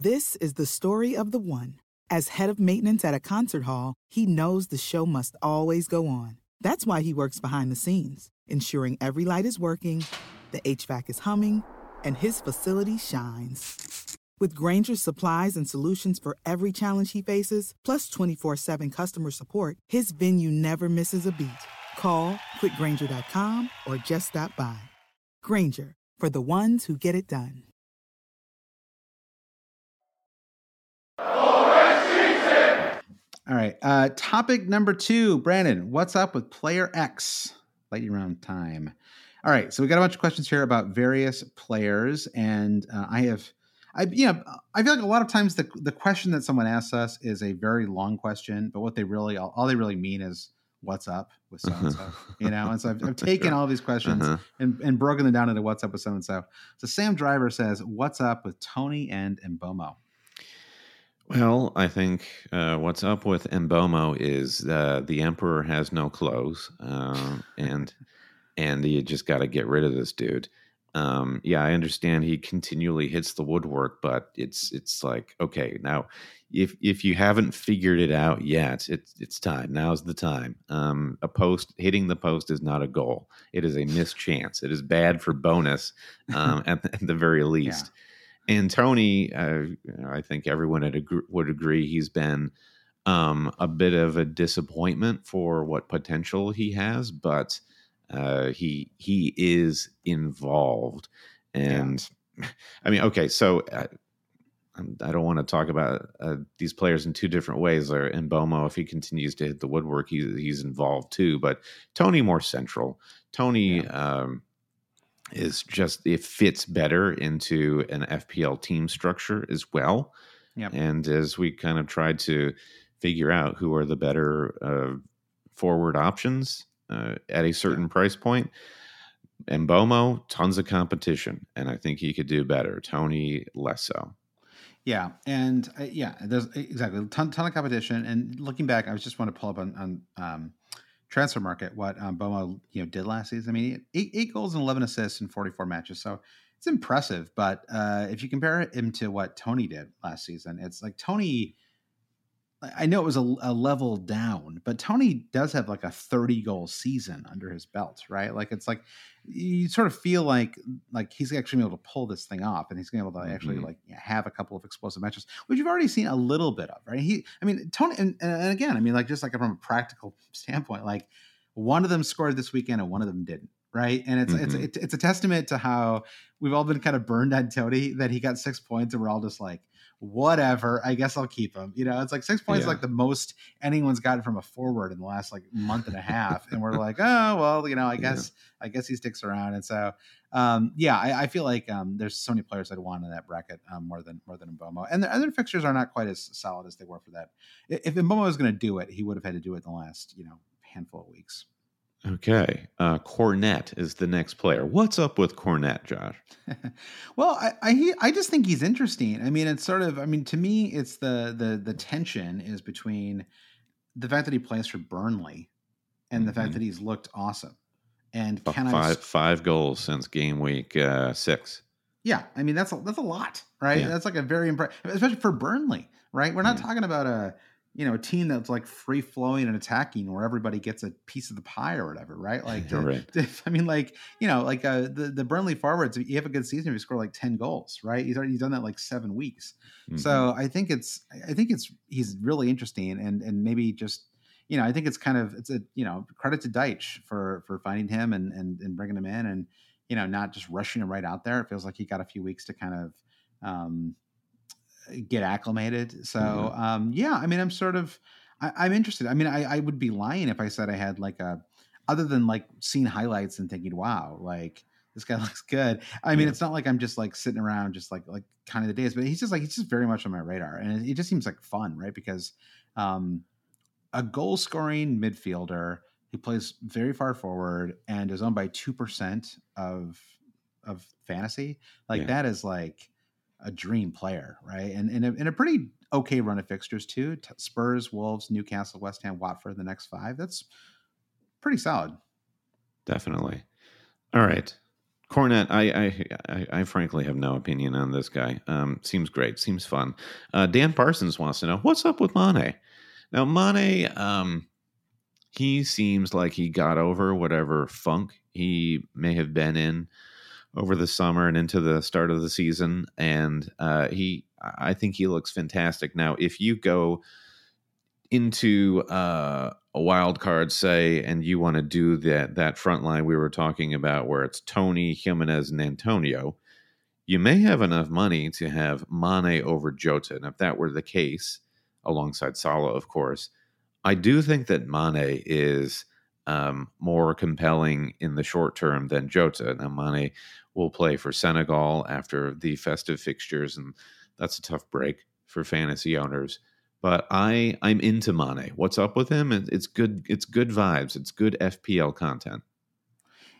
This is the story of the one. As head of maintenance at a concert hall, he knows the show must always go on. That's why he works behind the scenes, ensuring every light is working, the HVAC is humming, and his facility shines. With Grainger's supplies and solutions for every challenge he faces, plus 24 7 customer support, his venue never misses a beat. Call quickgranger.com or just stop by. Granger, for the ones who get it done. All right. Uh, topic number two, Brandon. What's up with Player X? Lightning round time. All right. So we got a bunch of questions here about various players, and uh, I have, I you know, I feel like a lot of times the the question that someone asks us is a very long question, but what they really all, all they really mean is what's up with so and so, you know. And so I've, I've taken all these questions Uh-huh. and, and broken them down into what's up with so and so. So Sam Driver says, "What's up with Toney and Mbeumo?" Well, I think uh, what's up with Mbeumo is uh, the emperor has no clothes, uh, and and you just got to get rid of this dude. Um, yeah, I understand he continually hits the woodwork, but it's it's like okay, now if if you haven't figured it out yet, it's it's time. Now's the time. Um, a post hitting the post is not a goal; it is a missed chance. It is bad for bonus um, (laughs) at, the, at the very least. And Toney, uh, I think everyone would agree, would agree he's been um, a bit of a disappointment for what potential he has, but uh, he he is involved. And (laughs) I mean, okay, so uh, I don't want to talk about uh, these players in two different ways. Or in Mbeumo, if he continues to hit the woodwork, he's he's involved too. But Toney more central. Toney. Um, is just it fits better into an FPL team structure as well. Yep. And as we kind of tried to figure out who are the better uh, forward options uh, at a certain price point, Mbeumo, tons of competition, and I think he could do better. Toney, less so. Yeah, and uh, yeah, there's exactly a ton, ton of competition. And looking back, I was just want to pull up on, on um, transfer market what um, Mbeumo you know did last season. I mean, eight, eight goals and eleven assists in forty four matches, so it's impressive. But uh, if you compare him to what Toney did last season, it's like Toney. I know it was a, a level down, but Toney does have like a 30 goal season under his belt, right? Like it's like you sort of feel like like he's actually able to pull this thing off, and he's going to be able to actually Mhm. like have a couple of explosive matches, which you've already seen a little bit of, right? He, I mean, Toney, and, and again, I mean, like just like from a practical (laughs) standpoint, like one of them scored this weekend and one of them didn't, right? And it's it's Mhm. it's it's a testament to how we've all been kind of burned on Toney that he got six points, and we're all just like whatever. I guess I'll keep him. You know, it's like six points, is Yeah. like the most anyone's gotten from a forward in the last like month and a half, and we're like, oh well, you know, I Yeah. guess I guess he sticks around, and so um, yeah, I, I feel like um, there's so many players I'd want in that bracket um, more than more than Mbeumo, and the other fixtures are not quite as solid as they were for that. If Mbeumo was going to do it, he would have had to do it in the last you know handful of weeks. Okay, uh, Cornet is the next player. What's up with Cornet, Josh? (laughs) well, I I, he, I just think he's interesting. I mean, it's sort of I mean to me, it's the the the tension is between the fact that he plays for Burnley and the fact Mhm. that he's looked awesome. And F- can I five five goals since game week uh, six. Yeah, I mean that's a, that's a lot, right? Yeah. That's like a very impressive, especially for Burnley, right? We're not Yeah. talking about a you know a team that's like free flowing and attacking, where everybody gets a piece of the pie or whatever, right? Like, to- Right. (laughs) to- I mean, like you know, like uh, the the Burnley forwards, you have a good season if you score like ten goals, right? He's already done that like seven weeks. Mhm. So I think it's I think it's he's really interesting and and maybe just you know I think it's kind of it's a you know credit to Dyche for for finding him and and and bringing him in and you know not just rushing him right out there. It feels like he got a few weeks to kind of um, get acclimated. So Mhm. um, yeah, I mean I'm sort of I, I'm interested. I mean I, I would be lying if I said I had like a other than like seeing highlights and thinking wow like this guy (laughs) looks good. I mean, Yeah. it's not like I'm just like sitting around just like like kind of the days, but he's just like he's just very much on my radar, and it, it just seems like fun, right? Because um, a goal scoring midfielder who plays very far forward and is owned by two percent of of fantasy, like Yeah. that is like a dream player, right? And and a, and a pretty okay run of fixtures too. T- Spurs, Wolves, Newcastle, West Ham, Watford. The next five. That's pretty solid. Definitely. All right. Cornet, I, I, I, I, frankly have no opinion on this guy. Um, seems great, seems fun. Uh, Dan Parsons wants to know what's up with Mane. Now, Mane, um, he seems like he got over whatever funk he may have been in over the summer and into the start of the season, and uh, he, I think he looks fantastic. Now, if you go into uh, a wild card, say, and you want to do that that front line we were talking about, where it's Toney Jimenez, and Antonio, you may have enough money to have Mane over Jota. And if that were the case, alongside Salah, of course, I do think that Mane is um, more compelling in the short term than Jota. Now, Mane will play for Senegal after the festive fixtures, and that's a tough break for fantasy owners but I I'm into Mane. What's up with him? It's good. It's good vibes. It's good FPL content.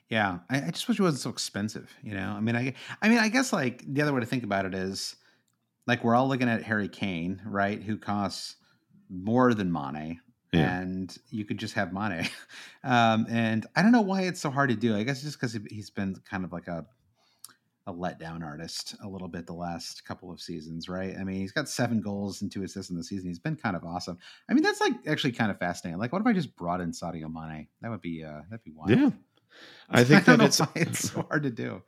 Yeah, I, I, just wish it wasn't so expensive. You know, I mean, I I mean, I guess like the other way to think about it is like we're all looking at Harry Kane, right? Who costs more than Mane. Yeah. And you could just have Mane, (laughs) um, and I don't know why it's so hard to do. I guess just because he's been kind of like a a letdown artist a little bit the last couple of seasons, right? I mean, he's got seven goals and two assists in the season. He's been kind of awesome. I mean, that's like actually kind of fascinating. Like, what if I just brought in Sadio Mane? That would be uh that'd be wild. Yeah, (laughs) I think I that it's it's so hard to do.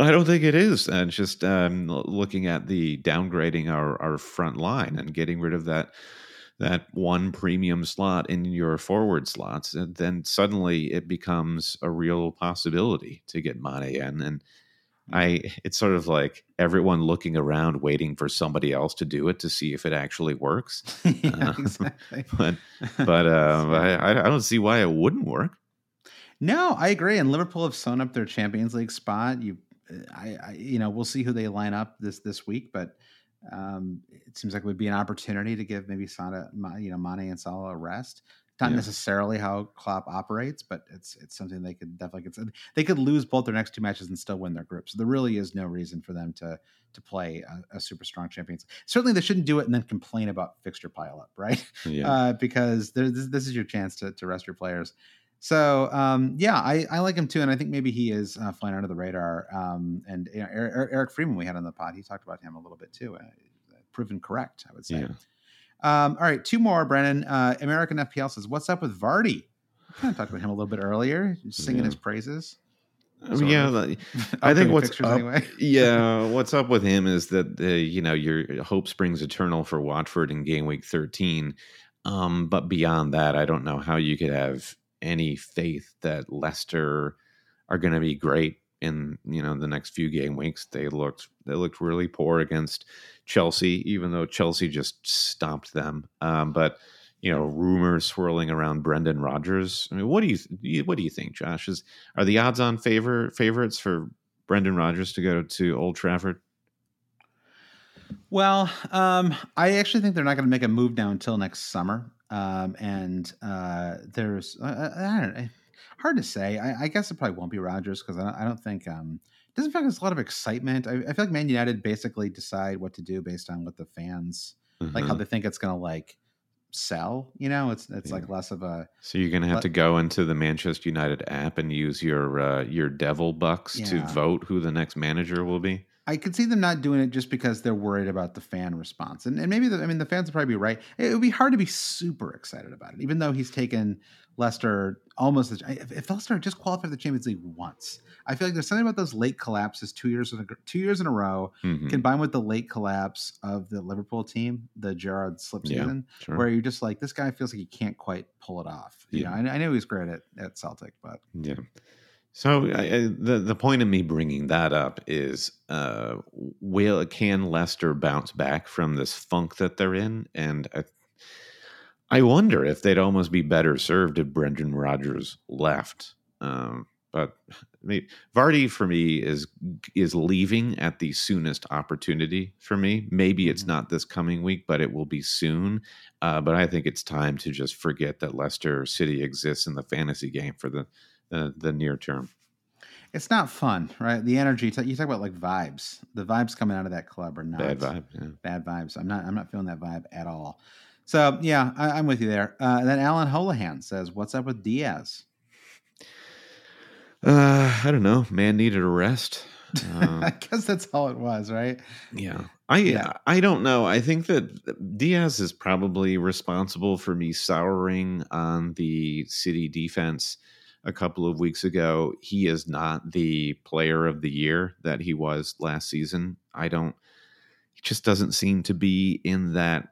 I don't think it is. And just um, looking at the downgrading our our front line and getting rid of that that one premium slot in your forward slots, and then suddenly it becomes a real possibility to get Mane in and I it's sort of like everyone looking around waiting for somebody else to do it to see if it actually works. (laughs) yeah, uh, exactly. (laughs) But (laughs) but uh, I I don't see why it wouldn't work. No, I agree. And Liverpool have sewn up their Champions League spot. You, I, I you know, we'll see who they line up this this week, but um, it seems like it would be an opportunity to give maybe Sana, you know, Mane and Salah a rest not yeah. necessarily how Klopp operates, but it's it's something they could definitely consider. They could lose both their next two matches and still win their group. So there really is no reason for them to to play a, a super strong champions. Certainly, they shouldn't do it and then complain about fixture pile up, right? Yeah. (laughs) Uh, because this, this is your chance to to rest your players. So um, yeah, I, I like him too, and I think maybe he is uh, flying under the radar. Um, and you know, Eric, Eric, Freeman, we had on the pod, he talked about him a little bit too. Uh, proven correct, I would say. Yeah. Um, all right, two more, Brandon. Uh, American FPL says, "What's up with Vardy?" I kind of talked about him a little bit earlier, singing yeah. his praises. yeah, (laughs) I think what's up, anyway. (laughs) yeah, what's up with him is that uh, you know your hope springs eternal for Watford in game week thirteen, um, but beyond that, I don't know how you could have any faith that Leicester are going to be great in you know the next few game weeks. They looked they looked really poor against Chelsea, even though Chelsea just stomped them. Um, but you know, rumors swirling around Brendan Rodgers. I mean, what do you what do you think, Josh? Is are the odds on favor favorites for Brendan Rodgers to go to Old Trafford? Well, um, I actually think they're not going to make a move now until next summer. Um, and uh, there's uh, I don't know hard to say. I, I guess it probably won't be Rodgers because I, I, don't think um, it doesn't feel like there's a lot of excitement. I, I, feel like Man United basically decide what to do based on what the fans mm-hmm. like, how mm-hmm. they think it's going to like sell. You know, it's it's yeah. like less of a. So you're going to have to go into the Manchester United app and use your uh, your Devil bucks yeah. to vote who the next manager will be. I could see them not doing it just because they're worried about the fan response, and, and maybe the, I mean the fans would probably be right. It would be hard to be super excited about it, even though he's taken Leicester almost. If, if Leicester just qualified for the Champions League once, I feel like there's something about those late collapses two years in a, two years in a row, mm-hmm. combined with the late collapse of the Liverpool team, the Gerrard slip season, yeah, sure. where you're just like this guy feels like he can't quite pull it off. You yeah. know, I, I know he's great at, at Celtic, but yeah. So I, I, the the point of me bringing that up is, uh, will can Leicester bounce back from this funk that they're in? And I, I wonder if they'd almost be better served if Brendan Rodgers left. Um, but I mean, Vardy for me is is leaving at the soonest opportunity for me. Maybe it's mm-hmm. not this coming week, but it will be soon. Uh, but I think it's time to just forget that Leicester City exists in the fantasy game for the the, the near term. it's not fun, right? The energy. You talk about like vibes. The vibes coming out of that club are not Bad vibe. Yeah. Bad vibes. I'm not. I'm not feeling that vibe at all. So yeah, I, am with you there. Uh, and then Alan Holohan says, "What's up with Dias?" Uh, I don't know. Man needed a rest. Uh, (laughs) I guess that's all it was, right? Yeah. I yeah. I don't know. I think that Dias is probably responsible for me souring on the city defense a couple of weeks ago. He is not the player of the year that he was last season. I don't. He just doesn't seem to be in that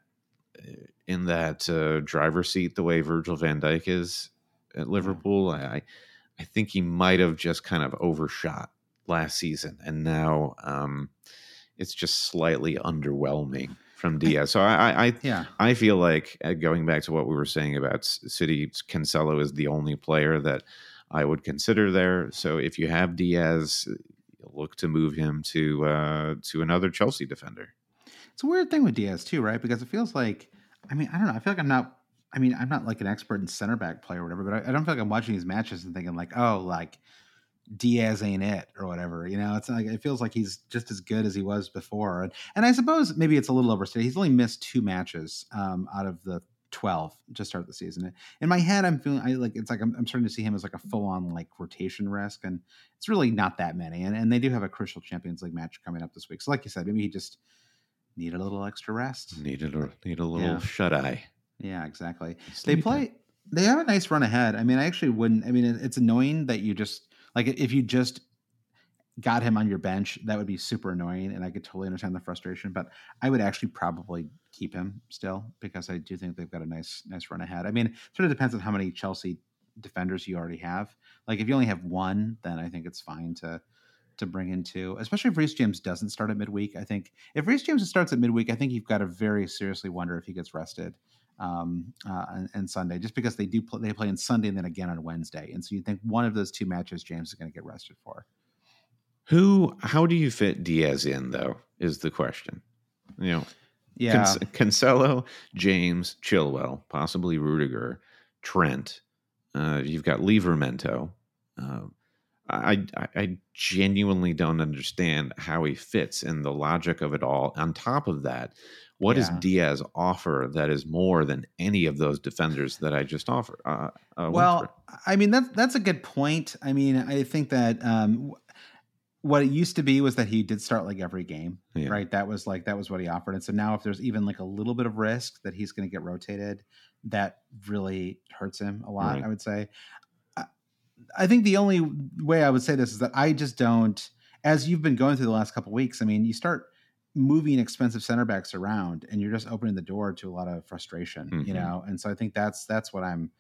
in that uh, driver's seat the way Virgil Van Dijk is at Liverpool. I I think he might have just kind of overshot last season, and now um, it's just slightly underwhelming from Dias. So I, I, yeah. I feel like uh, going back to what we were saying about City, Cancelo is the only player that I would consider there. So if you have Dias, look to move him to uh, to another Chelsea defender. It's a weird thing with Dias too, right? Because it feels like, I mean, I don't know. I feel like I'm not I mean, I'm not like an expert in center back play or whatever, but I, I, don't feel like I'm watching these matches and thinking like, oh, like Dias ain't it or whatever. You know, it's like it feels like he's just as good as he was before. And and I suppose maybe it's a little overstated. He's only missed two matches um, out of the 12 to start the season. In my head, I'm feeling I like it's like I'm, I'm starting to see him as like a full on like rotation risk, and it's really not that many. And and they do have a crucial Champions League match coming up this week. So like you said, maybe he just needed a little extra rest. Needed a need a little yeah. shut eye. Yeah, exactly. They play. They have a nice run ahead. I mean, I actually wouldn't. I mean, it's annoying that you just like if you just got him on your bench, that would be super annoying, and I could totally understand the frustration. But I would actually probably keep him still because I do think they've got a nice, nice run ahead. I mean, it sort of depends on how many Chelsea defenders you already have. Like if you only have one, then I think it's fine to to bring in two, especially if Reece James doesn't start at midweek. I think if Reece James starts at midweek, I think you've got to very seriously wonder if he gets rested um, uh, and, and, Sunday, just because they do play, they play on Sunday and then again on Wednesday, and so you think one of those two matches James is going to get rested for. Who? How do you fit Dias in though? Is the question. You know, yeah, Cancelo, James, Chilwell, possibly Rudiger, Trent. Uh, you've got Livramento. Uh, I, I, genuinely don't understand how he fits in the logic of it all. On top of that, what yeah. does Dias offer that is more than any of those defenders that I just offered? Uh, uh, well, I mean that's that's a good point. I mean, I think that um, what it used to be was that he did start like every game, yeah. right? That was like that was what he offered. And so now, if there's even like a little bit of risk that he's going to get rotated, that really hurts him a lot. Right. I would say. I, think the only way I would say this is that I just don't, as you've been going through the last couple weeks. I mean, you start moving expensive center backs around and you're just opening the door to a lot of frustration mm-hmm. you know and so i think that's that's what i'm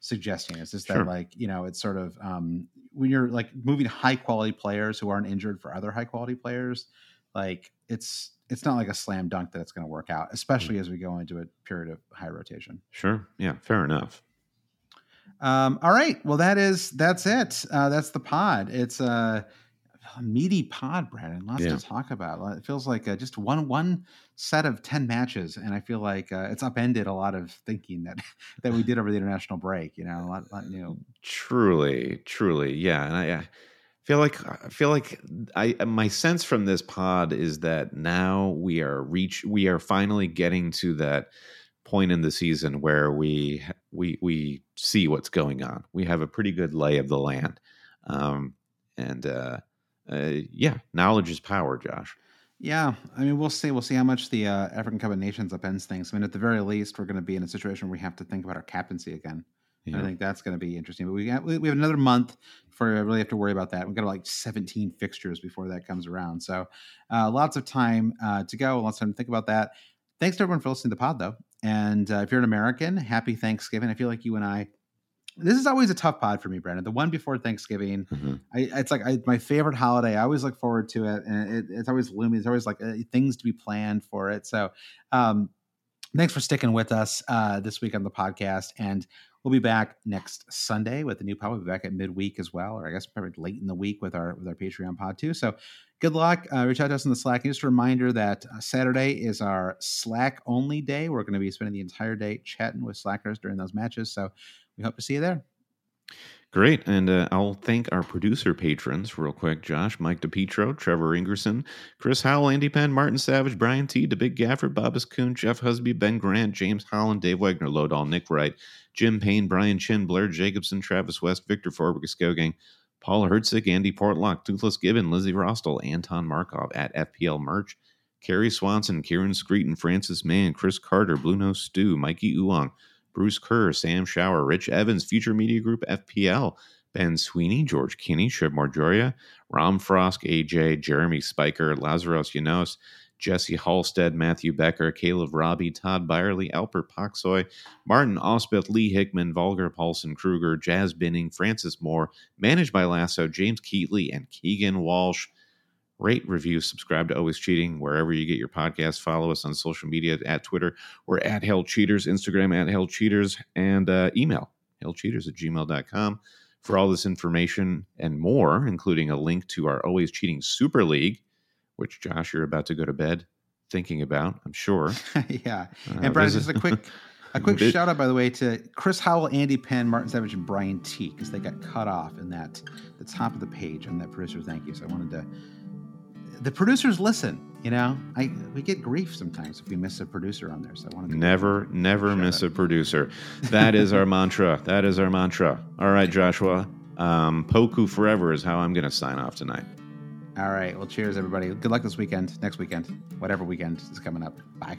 suggesting is just sure. that like you know it's sort of um when you're like moving high quality players who aren't injured for other high quality players like it's it's not like a slam dunk that it's going to work out especially mm-hmm. as we go into a period of high rotation sure yeah fair enough um all right well that is that's it uh that's the pod it's uh a meaty pod, Brandon. Lots yeah. to talk about. It feels like uh, just one one set of ten matches, and I feel like uh, it's upended a lot of thinking that (laughs) that we did over the international break. You know, a lot, lot new. Truly, truly, yeah. And I, I feel like I feel like I my sense from this pod is that now we are reach we are finally getting to that point in the season where we we we see what's going on. We have a pretty good lay of the land. Um, and uh, uh, yeah, knowledge is power, Josh. Yeah, I mean, we'll see. We'll see how much the uh, African Cup of Nations upends things. I mean, at the very least, we're going to be in a situation where we have to think about our captaincy again. Yeah. I think that's going to be interesting. But we got, we have another month before we really have to worry about that. We've got like 17 fixtures before that comes around. So uh, lots of time uh, to go, lots of time to think about that. Thanks to everyone for listening to the pod, though. And uh, if you're an American, happy Thanksgiving. I feel like you and I this is always a tough pod for me, Brandon. The one before Thanksgiving, mm-hmm. I, it's like I, my favorite holiday. I always look forward to it, and it, it's always looming. There's always like uh, things to be planned for it. So, um, thanks for sticking with us uh, this week on the podcast, and we'll be back next Sunday with the new pod. We'll be back at midweek as well, or I guess probably late in the week with our with our Patreon pod too. So, good luck. Uh, reach out to us in the Slack. And just a reminder that uh, Saturday is our Slack only day. We're going to be spending the entire day chatting with Slackers during those matches. So we hope to see you there. Great. And uh, I'll thank our producer patrons real quick Josh, Mike DePietro, Trevor Ingerson, Chris Howell, Andy Penn, Martin Savage, Brian T., The Big Gaffer, Bobus Coon, Jeff Husby, Ben Grant, James Holland, Dave Wagner, Lodall, Nick Wright, Jim Payne, Brian Chin, Blair Jacobson, Travis West, Victor Forberg, Skogang, Paul Hertzig, Andy Portlock, Toothless Gibbon, Lizzie Rostel, Anton Markov at FPL Merch, Carrie Swanson, Kieran Screeton, Francis Mann, Chris Carter, Blue Nose Stew, Mikey Uong, Bruce Kerr, Sam Shower, Rich Evans, Future Media Group FPL, Ben Sweeney, George Kinney, Shiv Marjoria, Ram Frost, AJ, Jeremy Spiker, Lazarus Yanos, Jesse Halstead, Matthew Becker, Caleb Robbie, Todd Byerly, Alper Poxoy, Martin Ospeth, Lee Hickman, Volger Paulson Kruger, Jazz Binning, Francis Moore, managed by Lasso, James Keatley, and Keegan Walsh. Rate, review, subscribe to Always Cheating wherever you get your podcast. Follow us on social media at Twitter. We're at Hell Cheaters, Instagram at Hell Cheaters, and uh, email hellcheaters at gmail.com for all this information and more, including a link to our Always Cheating Super League which Josh, you're about to go to bed thinking about, I'm sure. (laughs) yeah. Uh, and Brian, just a quick (laughs) a quick bit, shout out by the way to Chris Howell, Andy Penn, Martin Savage, and Brian T, because they got cut off in that the top of the page on that producer thank you. So I wanted to the producers listen. You know, I we get grief sometimes if we miss a producer on there. So I wanted to never, never miss a producer. That is our mantra. That is our mantra. All right, Joshua. Um, Poku forever is how I'm going to sign off tonight. All right. Well, cheers, everybody. Good luck this weekend, next weekend, whatever weekend is coming up. Bye.